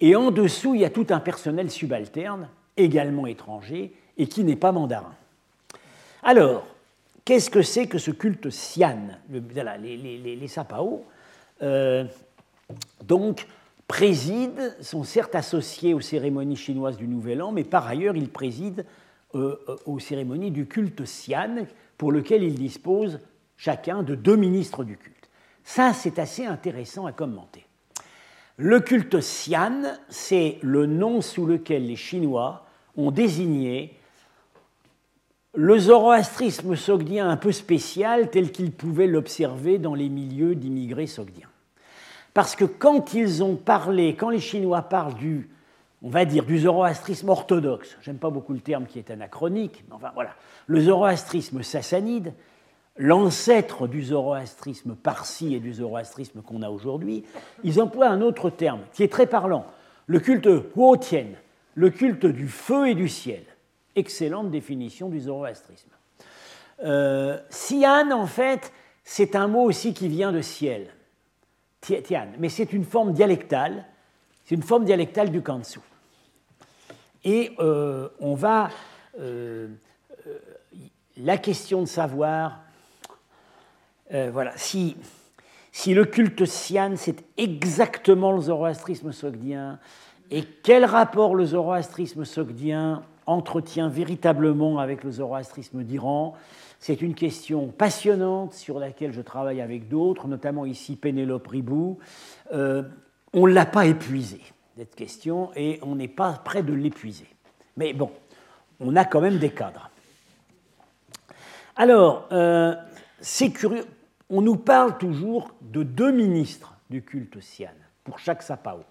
Et en dessous, il y a tout un personnel subalterne, également étranger, et qui n'est pas mandarin. Alors, qu'est-ce que c'est que ce culte Sian les, Sapao, euh, donc, président, sont certes associés aux cérémonies chinoises du Nouvel An, mais par ailleurs, ils président euh, aux cérémonies du culte Sian, pour lequel ils disposent chacun de deux ministres du culte. Ça, c'est assez intéressant à commenter. Le culte Sian, c'est le nom sous lequel les Chinois ont désigné le zoroastrisme sogdien un peu spécial tel qu'ils pouvaient l'observer dans les milieux d'immigrés sogdiens. Parce que quand ils ont parlé, quand les Chinois parlent du on va dire, du zoroastrisme orthodoxe, j'aime pas beaucoup le terme qui est anachronique, mais enfin voilà, le zoroastrisme sassanide, l'ancêtre du zoroastrisme parsi et du zoroastrisme qu'on a aujourd'hui, ils emploient un autre terme qui est très parlant, le culte Huotien, le culte du feu et du ciel. Excellente définition du zoroastrisme. Euh, Sian, en fait, c'est un mot aussi qui vient de ciel, Tian, mais c'est une forme dialectale, c'est une forme dialectale du Kansu. Et euh, on va. Euh, euh, la question de savoir. Voilà, si, si le culte sian, c'est exactement le zoroastrisme sogdien, et quel rapport le zoroastrisme sogdien entretient véritablement avec le zoroastrisme d'Iran, c'est une question passionnante sur laquelle je travaille avec d'autres, notamment ici Pénélope Ribou. on ne l'a pas épuisée cette question et on n'est pas prêt de l'épuiser. Mais bon, on a quand même des cadres. Alors, euh, c'est curieux, on nous parle toujours de deux ministres du culte sian pour chaque sapao.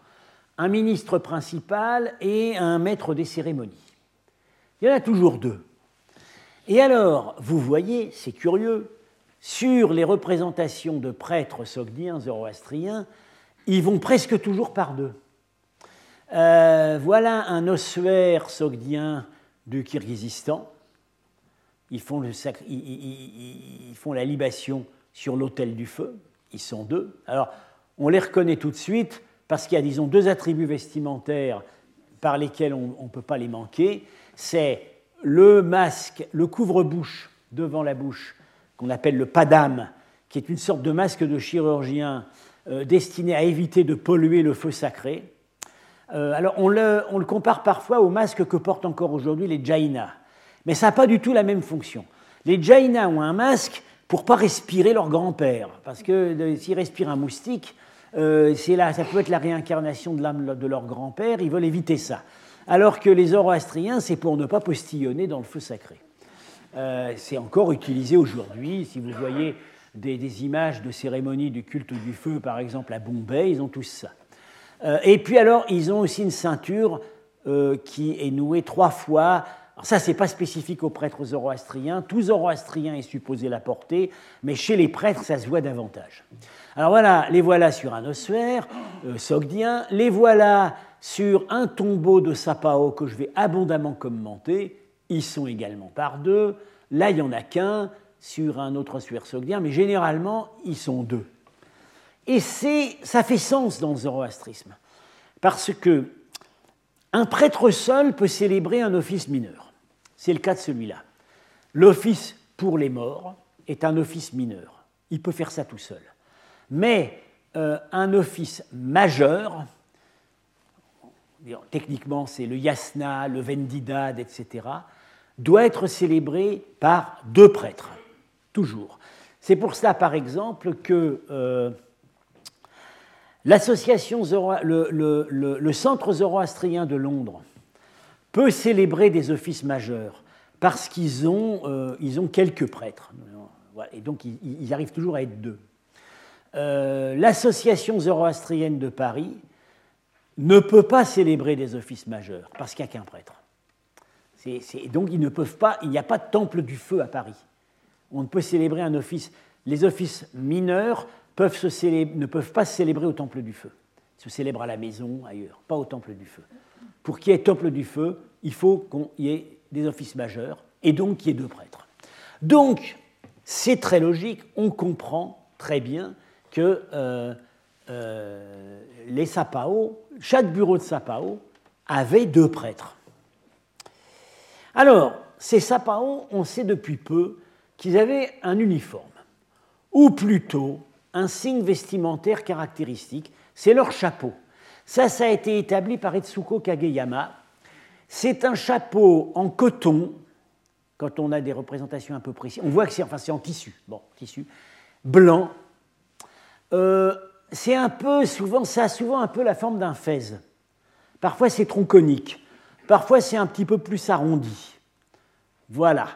Un ministre principal et un maître des cérémonies. Il y en a toujours deux. Et alors, vous voyez, c'est curieux, sur les représentations de prêtres sogdiens, zoroastriens, ils vont presque toujours par deux. Euh, voilà un ossuaire sogdien du Kirghizistan. Ils font, ils, font la libation sur l'autel du feu. Ils sont deux. Alors, on les reconnaît tout de suite parce qu'il y a, disons, deux attributs vestimentaires par lesquels on ne peut pas les manquer. C'est le masque, le couvre-bouche devant la bouche, qu'on appelle le padam, qui est une sorte de masque de chirurgien euh, destiné à éviter de polluer le feu sacré. Euh, alors, on le, compare parfois au masque que portent encore aujourd'hui les Jaina. Mais ça n'a pas du tout la même fonction. Les Jaina ont un masque pour pas respirer leur grand-père. Parce que s'ils respirent un moustique, euh, là, ça peut être la réincarnation de l'âme de leur grand-père. Ils veulent éviter ça. Alors que les Zoroastriens, c'est pour ne pas postillonner dans le feu sacré. Euh, c'est encore utilisé aujourd'hui. Si vous voyez des, images de cérémonies du culte du feu, par exemple à Bombay, ils ont tous ça. Euh, et puis alors, ils ont aussi une ceinture euh, qui est nouée trois fois. Alors ça, c'est pas spécifique aux prêtres zoroastriens. Tout zoroastrien est supposé la porter, mais chez les prêtres, ça se voit davantage. Alors voilà, les voilà sur un ossuaire euh, sogdien, les voilà sur un tombeau de sapao que je vais abondamment commenter. Ils sont également par deux. Là, il n'y en a qu'un sur un autre ossuaire sogdien, mais généralement, ils sont deux. Et ça fait sens dans le zoroastrisme, parce que un prêtre seul peut célébrer un office mineur. C'est le cas de celui-là. L'office pour les morts est un office mineur. Il peut faire ça tout seul. Mais euh, un office majeur, techniquement c'est le yasna, le vendidad, etc., doit être célébré par deux prêtres, toujours. C'est pour cela, par exemple, que euh, L'association, le, centre zoroastrien de Londres peut célébrer des offices majeurs parce qu'ils ont, euh, ont quelques prêtres. Et donc, ils, arrivent toujours à être deux. Euh, l'association zoroastrienne de Paris ne peut pas célébrer des offices majeurs parce qu'il n'y a qu'un prêtre. donc, ils ne peuvent pas, il n'y a pas de temple du feu à Paris. On ne peut célébrer un office. Les offices mineurs ne peuvent pas se célébrer au temple du feu. Ils se célèbrent à la maison, ailleurs, pas au temple du feu. Pour qu'il y ait temple du feu, il faut qu'il y ait des offices majeurs et donc qu'il y ait deux prêtres. Donc, c'est très logique, on comprend très bien que euh, euh, les Sapao, chaque bureau de Sapao avait deux prêtres. Alors, ces Sapao, on sait depuis peu qu'ils avaient un uniforme, ou plutôt un signe vestimentaire caractéristique, c'est leur chapeau. Ça, ça a été établi par Etsuko Kageyama. C'est un chapeau en coton, quand on a des représentations un peu précises. On voit que c'est enfin, en tissu, bon, tissu, blanc. Euh, c'est un peu, souvent, ça a souvent un peu la forme d'un fez. Parfois c'est tronconique, parfois c'est un petit peu plus arrondi. Voilà.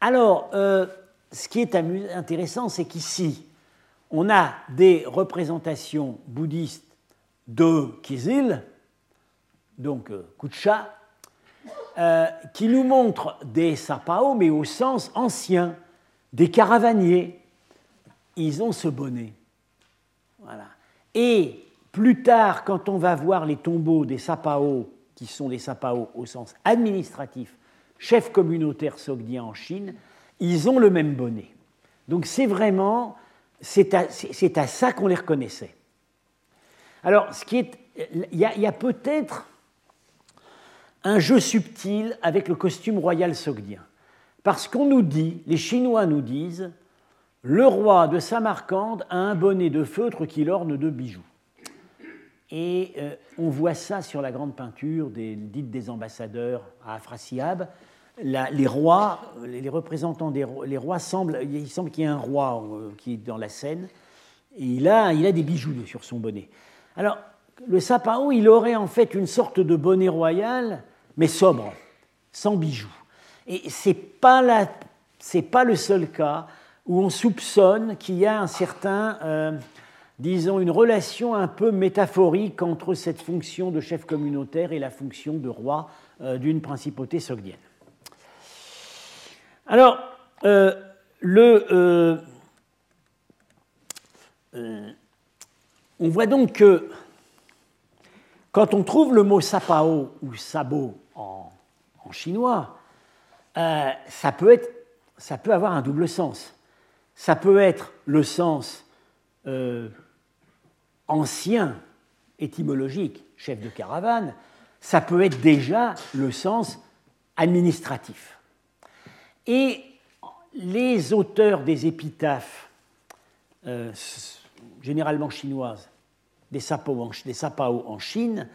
Alors, euh, ce qui est intéressant, c'est qu'ici, on a des représentations bouddhistes de Kizil, donc euh, Kucha, euh, qui nous montrent des sapao, mais au sens ancien, des caravaniers. Ils ont ce bonnet. Voilà. Et plus tard, quand on va voir les tombeaux des sapao, qui sont des sapao au sens administratif, chefs communautaires sogdiens en Chine, ils ont le même bonnet. Donc c'est vraiment, c'est à, ça qu'on les reconnaissait. Alors, ce qui est, il y a, peut-être un jeu subtil avec le costume royal sogdien. Parce qu'on nous dit, les Chinois nous disent, le roi de Samarcande a un bonnet de feutre qui l'orne de bijoux. Et euh, on voit ça sur la grande peinture des, dite des ambassadeurs à Afrasiab les rois, les représentants des rois, les rois semblent, il semble qu'il y ait un roi euh, qui est dans la scène, et il a, il a des bijoux sur son bonnet. Alors, le sapao, il aurait en fait une sorte de bonnet royal, mais sobre, sans bijoux. Et ce n'est pas, pas le seul cas où on soupçonne qu'il y a un certain, euh, disons, une relation un peu métaphorique entre cette fonction de chef communautaire et la fonction de roi euh, d'une principauté sogdienne. Alors, euh, le, on voit donc que quand on trouve le mot sapao ou sabo en, chinois, ça, peut être, ça peut avoir un double sens. Ça peut être le sens ancien, étymologique, chef de caravane, ça peut être déjà le sens administratif. Et les auteurs des épitaphes, euh, généralement chinoises, des sapao, en, Chine,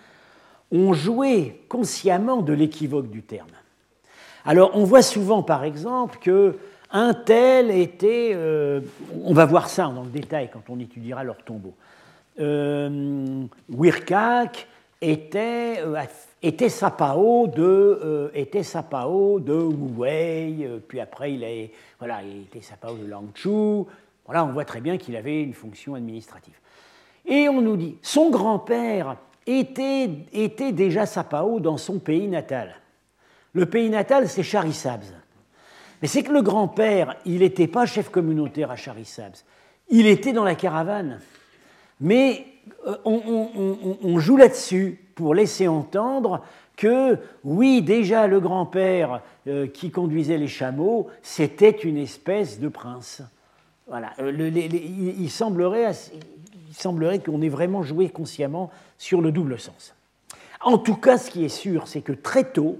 ont joué consciemment de l'équivoque du terme. Alors on voit souvent par exemple que un tel était, euh, on va voir ça dans le détail quand on étudiera leur tombeau, euh, Wirkak était, euh, de, euh, était Sapao de Wu Wei, euh, puis après il, est, voilà, il était Sapao de Langchu. Voilà, on voit très bien qu'il avait une fonction administrative. Et on nous dit, son grand-père était, déjà Sapao dans son pays natal. Le pays natal, c'est Charisabs. Mais c'est que le grand-père, il n'était pas chef communautaire à Charisabs. Il était dans la caravane. Mais euh, on, joue là-dessus pour laisser entendre que, oui, déjà le grand-père euh, qui conduisait les chameaux, c'était une espèce de prince. Voilà. Euh, il, semblerait, qu'on ait vraiment joué consciemment sur le double sens. En tout cas, ce qui est sûr, c'est que très tôt,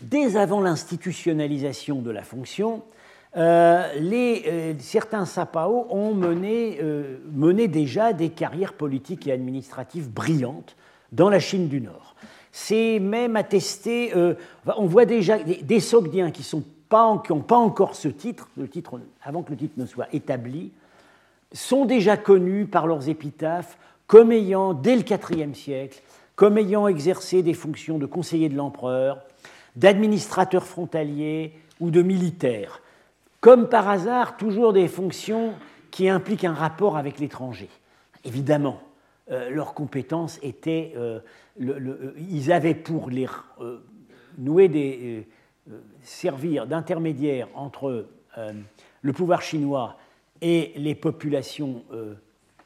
dès avant l'institutionnalisation de la fonction, euh, euh, certains Sapao ont mené, déjà des carrières politiques et administratives brillantes dans la Chine du Nord. C'est même attesté, on voit déjà des, Sogdiens qui n'ont pas, pas encore ce titre, avant que le titre ne soit établi, sont déjà connus par leurs épitaphes comme ayant, dès le IVe siècle, comme ayant exercé des fonctions de conseiller de l'empereur, d'administrateur frontalier ou de militaire. Comme par hasard, toujours des fonctions qui impliquent un rapport avec l'étranger. Évidemment, euh, leurs compétences étaient. Euh, euh, ils avaient pour les nouer des. Servir d'intermédiaire entre le pouvoir chinois et les populations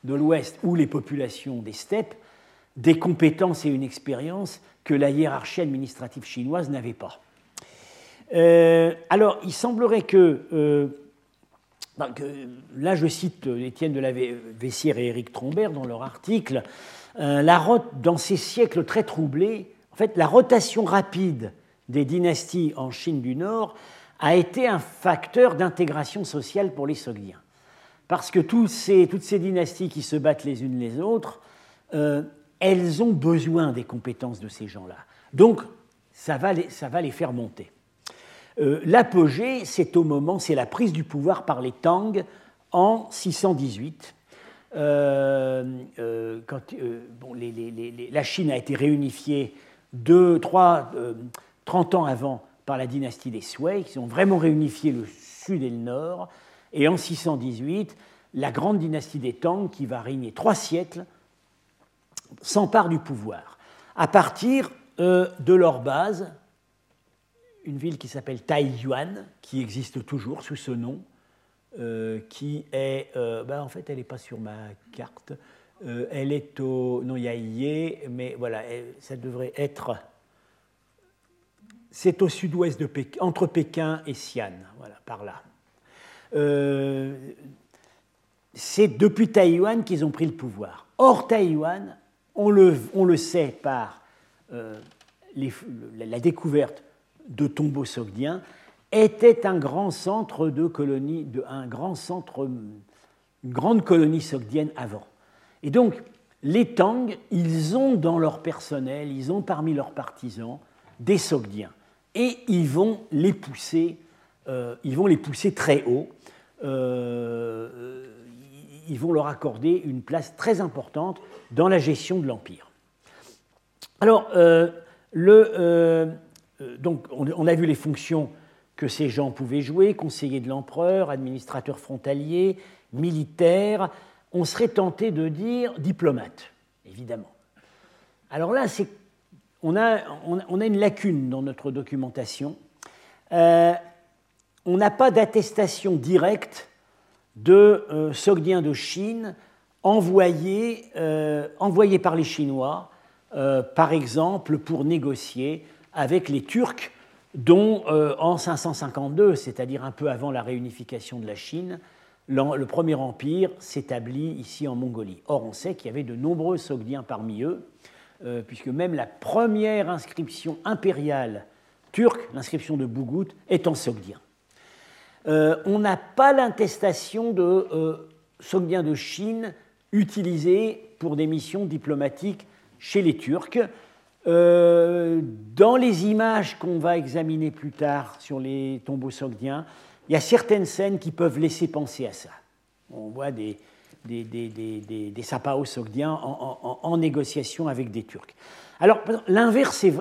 de l'Ouest ou les populations des steppes des compétences et une expérience que la hiérarchie administrative chinoise n'avait pas. Euh, alors, il semblerait euh, que, là je cite Étienne de la Vessière et Éric Trombert dans leur article, euh, la dans ces siècles très troublés, en fait, la rotation rapide des dynasties en Chine du Nord a été un facteur d'intégration sociale pour les Sogdiens. Parce que toutes ces, toutes ces dynasties qui se battent les unes les autres, elles ont besoin des compétences de ces gens-là. Donc, ça va les, ça va les faire monter. Euh, l'apogée, c'est au moment, c'est la prise du pouvoir par les Tang en 618. Euh, euh, quand, bon, la Chine a été réunifiée deux, trois, 30 ans avant par la dynastie des Sui, qui ont vraiment réunifié le sud et le nord. Et en 618, la grande dynastie des Tang, qui va régner trois siècles, s'emparent du pouvoir. À partir euh, de leur base, une ville qui s'appelle Taiyuan, qui existe toujours sous ce nom, euh, qui est. Euh, ben, en fait, elle n'est pas sur ma carte. elle est au. Non, il y a mais voilà, ça devrait être. C'est au sud-ouest de Pékin, entre Pékin et Xi'an, voilà, par là. c'est depuis Taïwan qu'ils ont pris le pouvoir. Or, Taïwan on le, sait par euh, la découverte de tombeaux sogdiens, était un grand centre de colonie, de, un grand centre, une grande colonie sogdienne avant. Et donc, les Tang, ils ont dans leur personnel, ils ont parmi leurs partisans des Sogdiens. Et ils vont les pousser, euh, ils vont les pousser très haut. Euh, ils vont leur accorder une place très importante dans la gestion de l'Empire. Alors, euh, le, donc, on, a vu les fonctions que ces gens pouvaient jouer, conseiller de l'empereur, administrateur frontalier, militaire, on serait tenté de dire diplomate, évidemment. Alors là, on, a, une lacune dans notre documentation. on n'a pas d'attestation directe de euh, Sogdiens de Chine envoyés, euh, par les Chinois, euh, par exemple, pour négocier avec les Turcs, dont en 552, c'est-à-dire un peu avant la réunification de la Chine, le premier empire s'établit ici en Mongolie. Or, on sait qu'il y avait de nombreux Sogdiens parmi eux, puisque même la première inscription impériale turque, l'inscription de Bougout, est en Sogdien. Euh, on n'a pas l'attestation de euh, Sogdien de Chine utilisée pour des missions diplomatiques chez les Turcs. Euh, dans les images qu'on va examiner plus tard sur les tombeaux sogdiens, il y a certaines scènes qui peuvent laisser penser à ça. On voit des, des, des, des sapaos sogdiens en, en, négociation avec des Turcs. Alors, l'inverse est,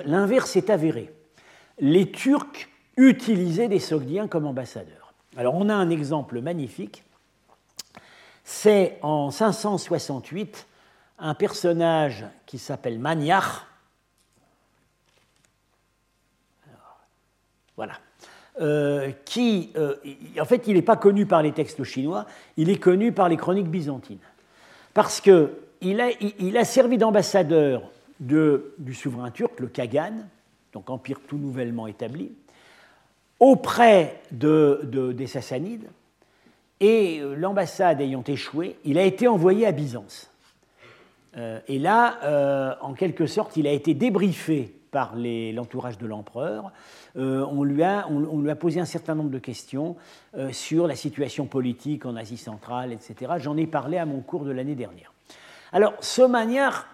est avéré. Les Turcs utilisaient des sogdiens comme ambassadeurs. Alors on a un exemple magnifique. C'est en 568 un personnage qui s'appelle Maniach. Voilà. Euh, qui, euh, en fait, il n'est pas connu par les textes chinois, il est connu par les chroniques byzantines. Parce qu'il a, il a servi d'ambassadeur du souverain turc, le Kagan, donc empire tout nouvellement établi, auprès de, des Sassanides, et l'ambassade ayant échoué, il a été envoyé à Byzance. Euh, et là, en quelque sorte, il a été débriefé par l'entourage de l'empereur. On, lui a, on, lui a posé un certain nombre de questions sur la situation politique en Asie centrale, etc. J'en ai parlé à mon cours de l'année dernière. Alors, ce manière,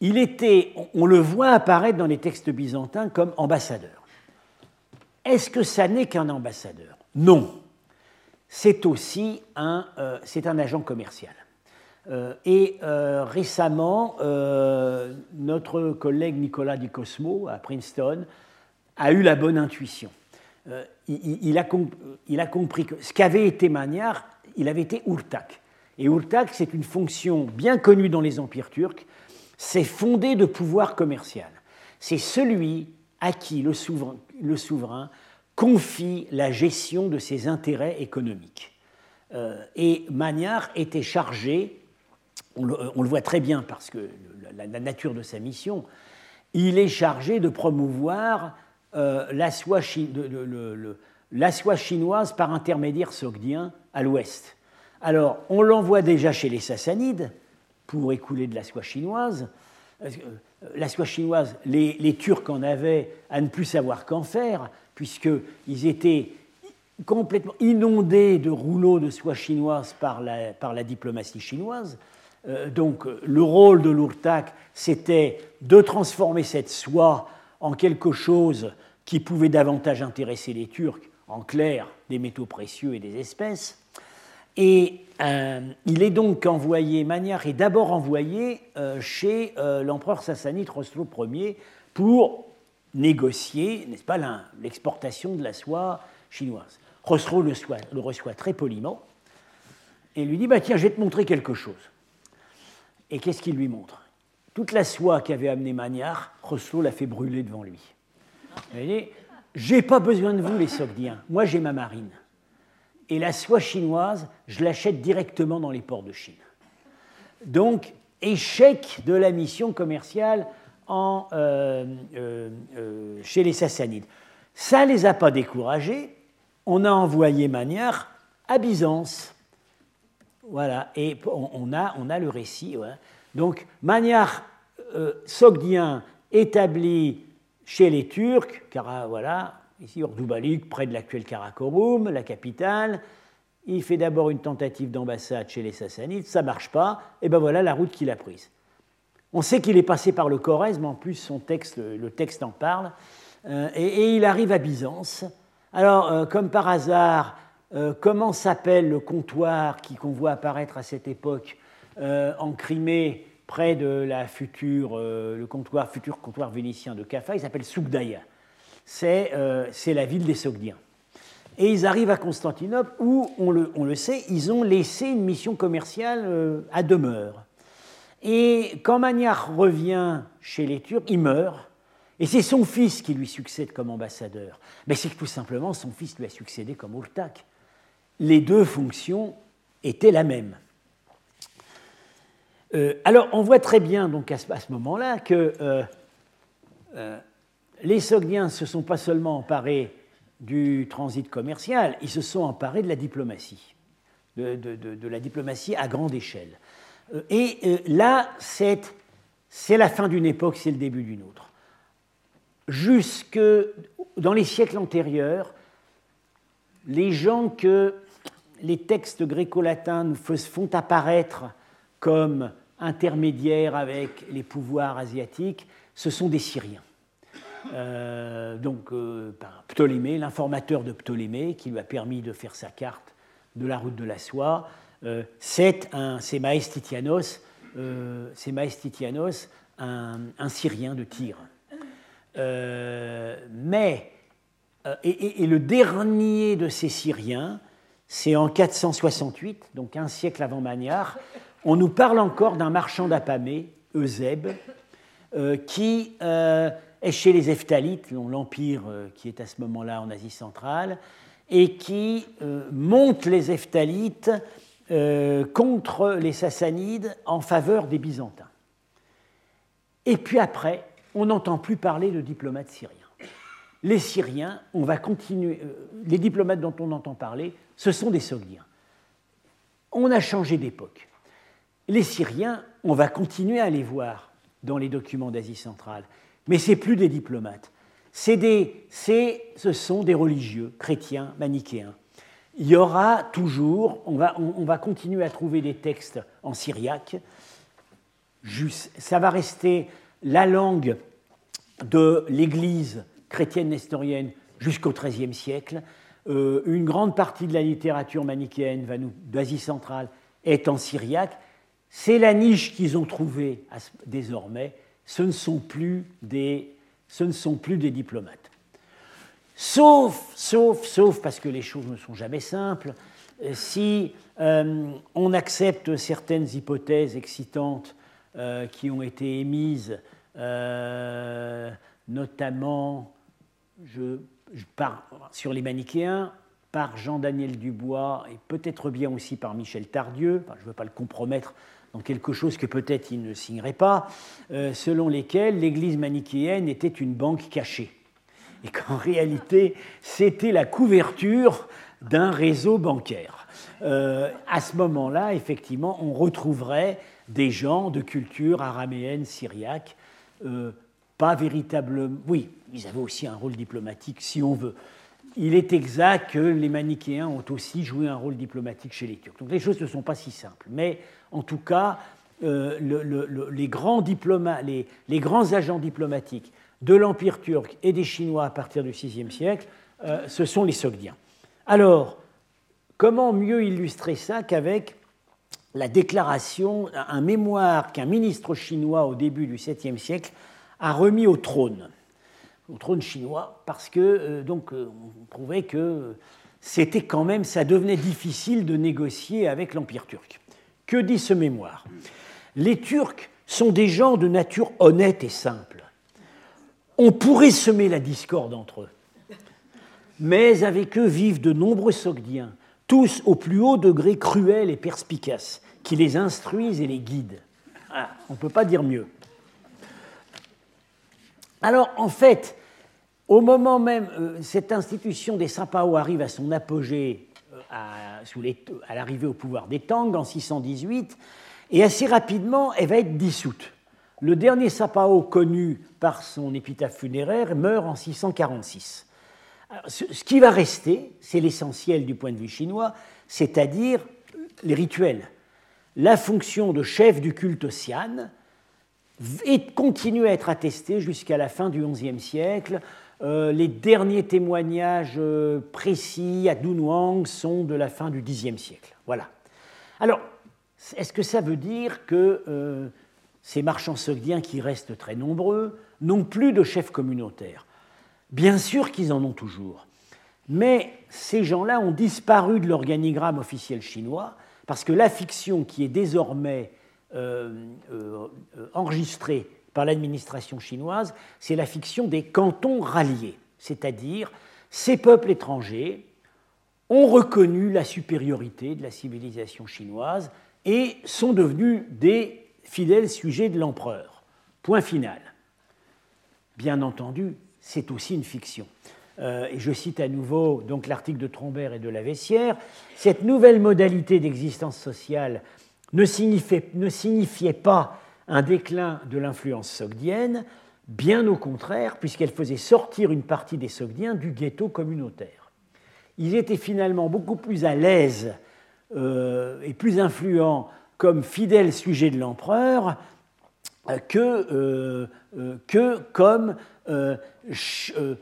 il était, on le voit apparaître dans les textes byzantins comme ambassadeur. Est-ce que ça n'est qu'un ambassadeur? Non. C'est aussi un, euh, un agent commercial. et récemment, notre collègue Nicolas Di Cosmo à Princeton a eu la bonne intuition. Il, a, il, a, compris que ce qu'avait été Magnard, il avait été Urtak. Et Urtak, c'est une fonction bien connue dans les empires turcs, c'est fondé de pouvoir commercial. C'est celui à qui le souverain, confie la gestion de ses intérêts économiques. Euh, et Magnard était chargé, on le, voit très bien parce que la, nature de sa mission, il est chargé de promouvoir euh, la, soie la, soie chinoise par intermédiaire sogdien à l'ouest. Alors, on l'envoie déjà chez les Sassanides pour écouler de la soie chinoise. Euh, la soie chinoise, les, Turcs en avaient à ne plus savoir qu'en faire, puisqu'ils étaient complètement inondés de rouleaux de soie chinoise par la, par la diplomatie chinoise. Euh, donc le rôle de l'Urtak, c'était de transformer cette soie en quelque chose qui pouvait davantage intéresser les Turcs, en clair, des métaux précieux et des espèces. Et euh, il est donc envoyé, Maniar est d'abord envoyé euh, chez euh, l'empereur sassanide Rostro Ier pour négocier, n'est-ce pas, l'exportation de la soie chinoise. Rostro le, le, reçoit très poliment et lui dit bah, Tiens, je vais te montrer quelque chose. Et qu'est-ce qu'il lui montre? Toute la soie qu'avait amenée Maniar, Rostro l'a fait brûler devant lui. Il dit J'ai pas besoin de vous, les Sogdiens, moi j'ai ma marine et la soie chinoise, je l'achète directement dans les ports de Chine. Donc, échec de la mission commerciale euh, euh, euh, chez les Sassanides. Ça ne les a pas découragés. On a envoyé Magnard à Byzance. Voilà, et on, a, on a, le récit. Donc, Magnard sogdien établi chez les Turcs, car voilà, ici Ordubalik, près de l'actuel Karakorum, la capitale. Il fait d'abord une tentative d'ambassade chez les Sassanides, ça marche pas, et ben voilà la route qu'il a prise. On sait qu'il est passé par le mais en plus son texte, le texte en parle, euh, et, il arrive à Byzance. Alors, euh, comme par hasard, euh, comment s'appelle le comptoir qu'on voit apparaître à cette époque en Crimée, près de la future, le comptoir, futur comptoir vénitien de Kaffa Il s'appelle Sougdaya. Euh, c'est la ville des Sogdiens. Et ils arrivent à Constantinople où, on le, sait, ils ont laissé une mission commerciale euh, à demeure. Et quand Maniar revient chez les Turcs, il meurt. Et c'est son fils qui lui succède comme ambassadeur. Mais c'est que tout simplement, son fils lui a succédé comme Urtak. Les deux fonctions étaient la même. Euh, alors, on voit très bien donc à ce, moment-là que les Sogdiens ne se sont pas seulement emparés du transit commercial, ils se sont emparés de la diplomatie, de, la diplomatie à grande échelle. Euh, et euh, là, c'est la fin d'une époque, c'est le début d'une autre. Jusque dans les siècles antérieurs, les gens que les textes gréco-latins nous font apparaître comme intermédiaires avec les pouvoirs asiatiques, ce sont des Syriens. Euh, donc euh, Ptolémée, l'informateur de Ptolémée, qui lui a permis de faire sa carte de la route de la soie. Euh, c'est Maestitianos, un, un, Syrien de Tyr. mais, et, le dernier de ces Syriens, c'est en 468, donc un siècle avant Magnard, on nous parle encore d'un marchand d'Apamée, Eusèbe, qui est chez les Eftalites, l'empire euh, qui est à ce moment-là en Asie centrale, et qui euh, monte les Eftalites euh, contre les Sassanides en faveur des Byzantins. Et puis après, on n'entend plus parler de diplomates syriens. Les Syriens, on va continuer, les diplomates dont on entend parler, ce sont des Sogdiens. On a changé d'époque. Les Syriens, on va continuer à les voir dans les documents d'Asie centrale. Mais ce plus des diplomates. Des, ce sont des religieux, chrétiens, manichéens. Il y aura toujours, on va, on, va continuer à trouver des textes en syriaque. Ça va rester la langue de l'Église chrétienne nestorienne jusqu'au XIIIe siècle. Euh, une grande partie de la littérature manichéenne d'Asie centrale est en syriaque. C'est la niche qu'ils ont trouvée désormais, ce ne sont plus des, diplomates. Sauf, sauf, sauf, parce que les choses ne sont jamais simples, si euh, on accepte certaines hypothèses excitantes euh, qui ont été émises, euh, notamment sur les manichéens, par Jean-Daniel Dubois et peut-être bien aussi par Michel Tardieu, je ne veux pas le compromettre dans quelque chose que peut-être il ne signerait pas, selon lesquels l'Église manichéenne était une banque cachée. Et qu'en réalité, c'était la couverture d'un réseau bancaire. Euh, à ce moment-là, effectivement, on retrouverait des gens de culture araméenne, syriaque, euh, pas véritablement. Oui, ils avaient aussi un rôle diplomatique, si on veut. Il est exact que les manichéens ont aussi joué un rôle diplomatique chez les Turcs. Donc les choses ne sont pas si simples. Mais en tout cas, euh, les, grands diplomates, les, grands agents diplomatiques de l'Empire turc et des Chinois à partir du VIe siècle, ce sont les Sogdiens. Alors, comment mieux illustrer ça qu'avec la déclaration, un mémoire qu'un ministre chinois au début du 7e siècle a remis au trône, au trône chinois, parce que euh, donc euh, on trouvait que c'était quand même, ça devenait difficile de négocier avec l'Empire turc. Que dit ce mémoire? Les Turcs sont des gens de nature honnête et simple. On pourrait semer la discorde entre eux mais avec eux vivent de nombreux Sogdiens, tous au plus haut degré cruels et perspicaces, qui les instruisent et les guident. Ah, on ne peut pas dire mieux. Alors, en fait, au moment même, euh, cette institution des Sapao arrive à son apogée euh, à, l'arrivée au pouvoir des Tang en 618, et assez rapidement, elle va être dissoute. Le dernier Sapao connu par son épitaphe funéraire meurt en 646 ce qui va rester, c'est l'essentiel du point de vue chinois, c'est-à-dire les rituels. La fonction de chef du culte Xian continue à être attestée jusqu'à la fin du XIe siècle. Euh, les derniers témoignages euh, précis à Dunhuang sont de la fin du Xe siècle. Voilà. Alors, est-ce que ça veut dire que euh, ces marchands sogdiens, qui restent très nombreux, n'ont plus de chef communautaire Bien sûr qu'ils en ont toujours, mais ces gens-là ont disparu de l'organigramme officiel chinois parce que la fiction qui est désormais enregistrée par l'administration chinoise, c'est la fiction des cantons ralliés, c'est-à-dire ces peuples étrangers ont reconnu la supériorité de la civilisation chinoise et sont devenus des fidèles sujets de l'empereur. Point final. Bien entendu, c'est aussi une fiction. Euh, et je cite à nouveau l'article de Trombert et de la Vessière. Cette nouvelle modalité d'existence sociale ne signifiait pas un déclin de l'influence sogdienne, bien au contraire, puisqu'elle faisait sortir une partie des Sogdiens du ghetto communautaire. Ils étaient finalement beaucoup plus à l'aise euh, et plus influents comme fidèles sujets de l'empereur euh, que, que comme euh, euh,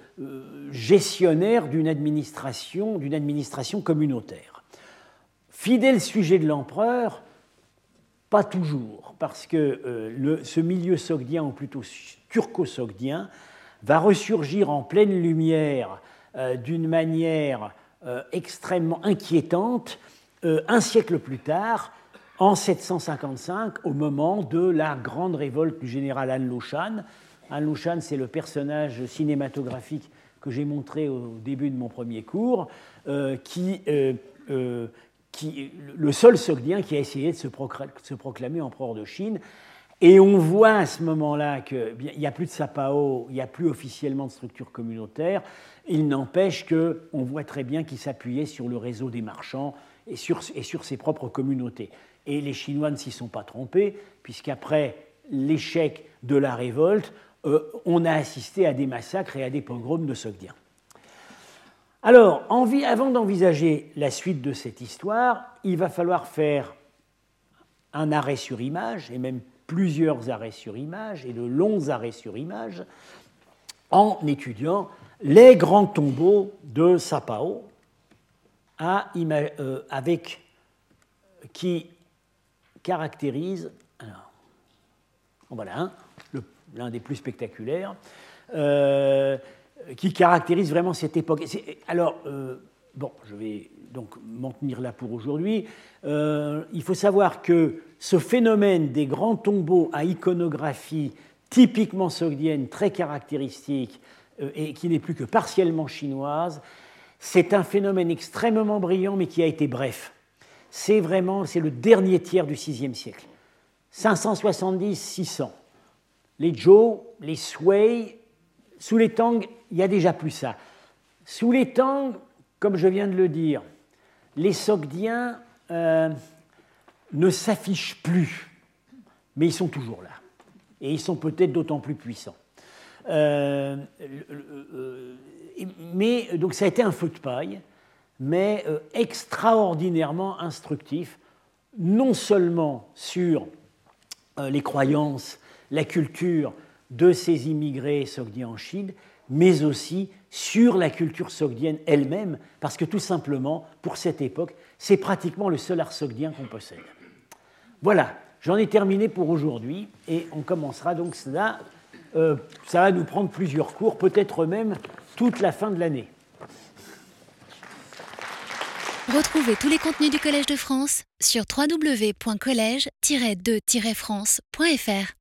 gestionnaire d'une administration, d'une administration communautaire. Fidèle sujet de l'empereur, pas toujours, parce que euh, ce milieu sogdien, ou plutôt turco-sogdien, va ressurgir en pleine lumière d'une manière extrêmement inquiétante un siècle plus tard, en 755, au moment de la grande révolte du général An Lushan, An Lushan, c'est le personnage cinématographique que j'ai montré au début de mon premier cours, euh, qui, euh, euh, le seul Sogdien qui a essayé de se, proclamer empereur de Chine. Et on voit à ce moment-là qu'il n'y a plus de Sapao, il n'y a plus officiellement de structure communautaire. Il n'empêche qu'on voit très bien qu'il s'appuyait sur le réseau des marchands et sur, et sur ses propres communautés. Et les Chinois ne s'y sont pas trompés, puisqu'après l'échec de la révolte, euh, on a assisté à des massacres et à des pogroms de Sogdiens. Alors, avant d'envisager la suite de cette histoire, il va falloir faire un arrêt sur image, et même plusieurs arrêts sur image, et de longs arrêts sur image, en étudiant les grands tombeaux de Sapao, euh, avec, qui, caractérise. Alors, voilà un, l'un des plus spectaculaires, euh, qui caractérise vraiment cette époque. Alors, euh, bon, je vais donc m'en tenir là pour aujourd'hui. Euh, il faut savoir que ce phénomène des grands tombeaux à iconographie typiquement sogdienne, très caractéristique, et qui n'est plus que partiellement chinoise, c'est un phénomène extrêmement brillant, mais qui a été bref. C'est vraiment, c'est le dernier tiers du VIe siècle. 570-600. Les Zhou, les Sui, sous les Tang, il y a déjà plus ça. Sous les Tang, comme je viens de le dire, les Sogdiens euh, ne s'affichent plus, mais ils sont toujours là. Et ils sont peut-être d'autant plus puissants. Euh, euh, mais donc ça a été un feu de paille, mais extraordinairement instructif, non seulement sur les croyances, la culture de ces immigrés sogdiens en Chine, mais aussi sur la culture sogdienne elle-même, parce que tout simplement, pour cette époque, c'est pratiquement le seul art sogdien qu'on possède. Voilà, j'en ai terminé pour aujourd'hui, et on commencera donc cela. Euh, ça va nous prendre plusieurs cours, peut-être même toute la fin de l'année. Retrouvez tous les contenus du Collège de France sur www.colège-2-france.fr.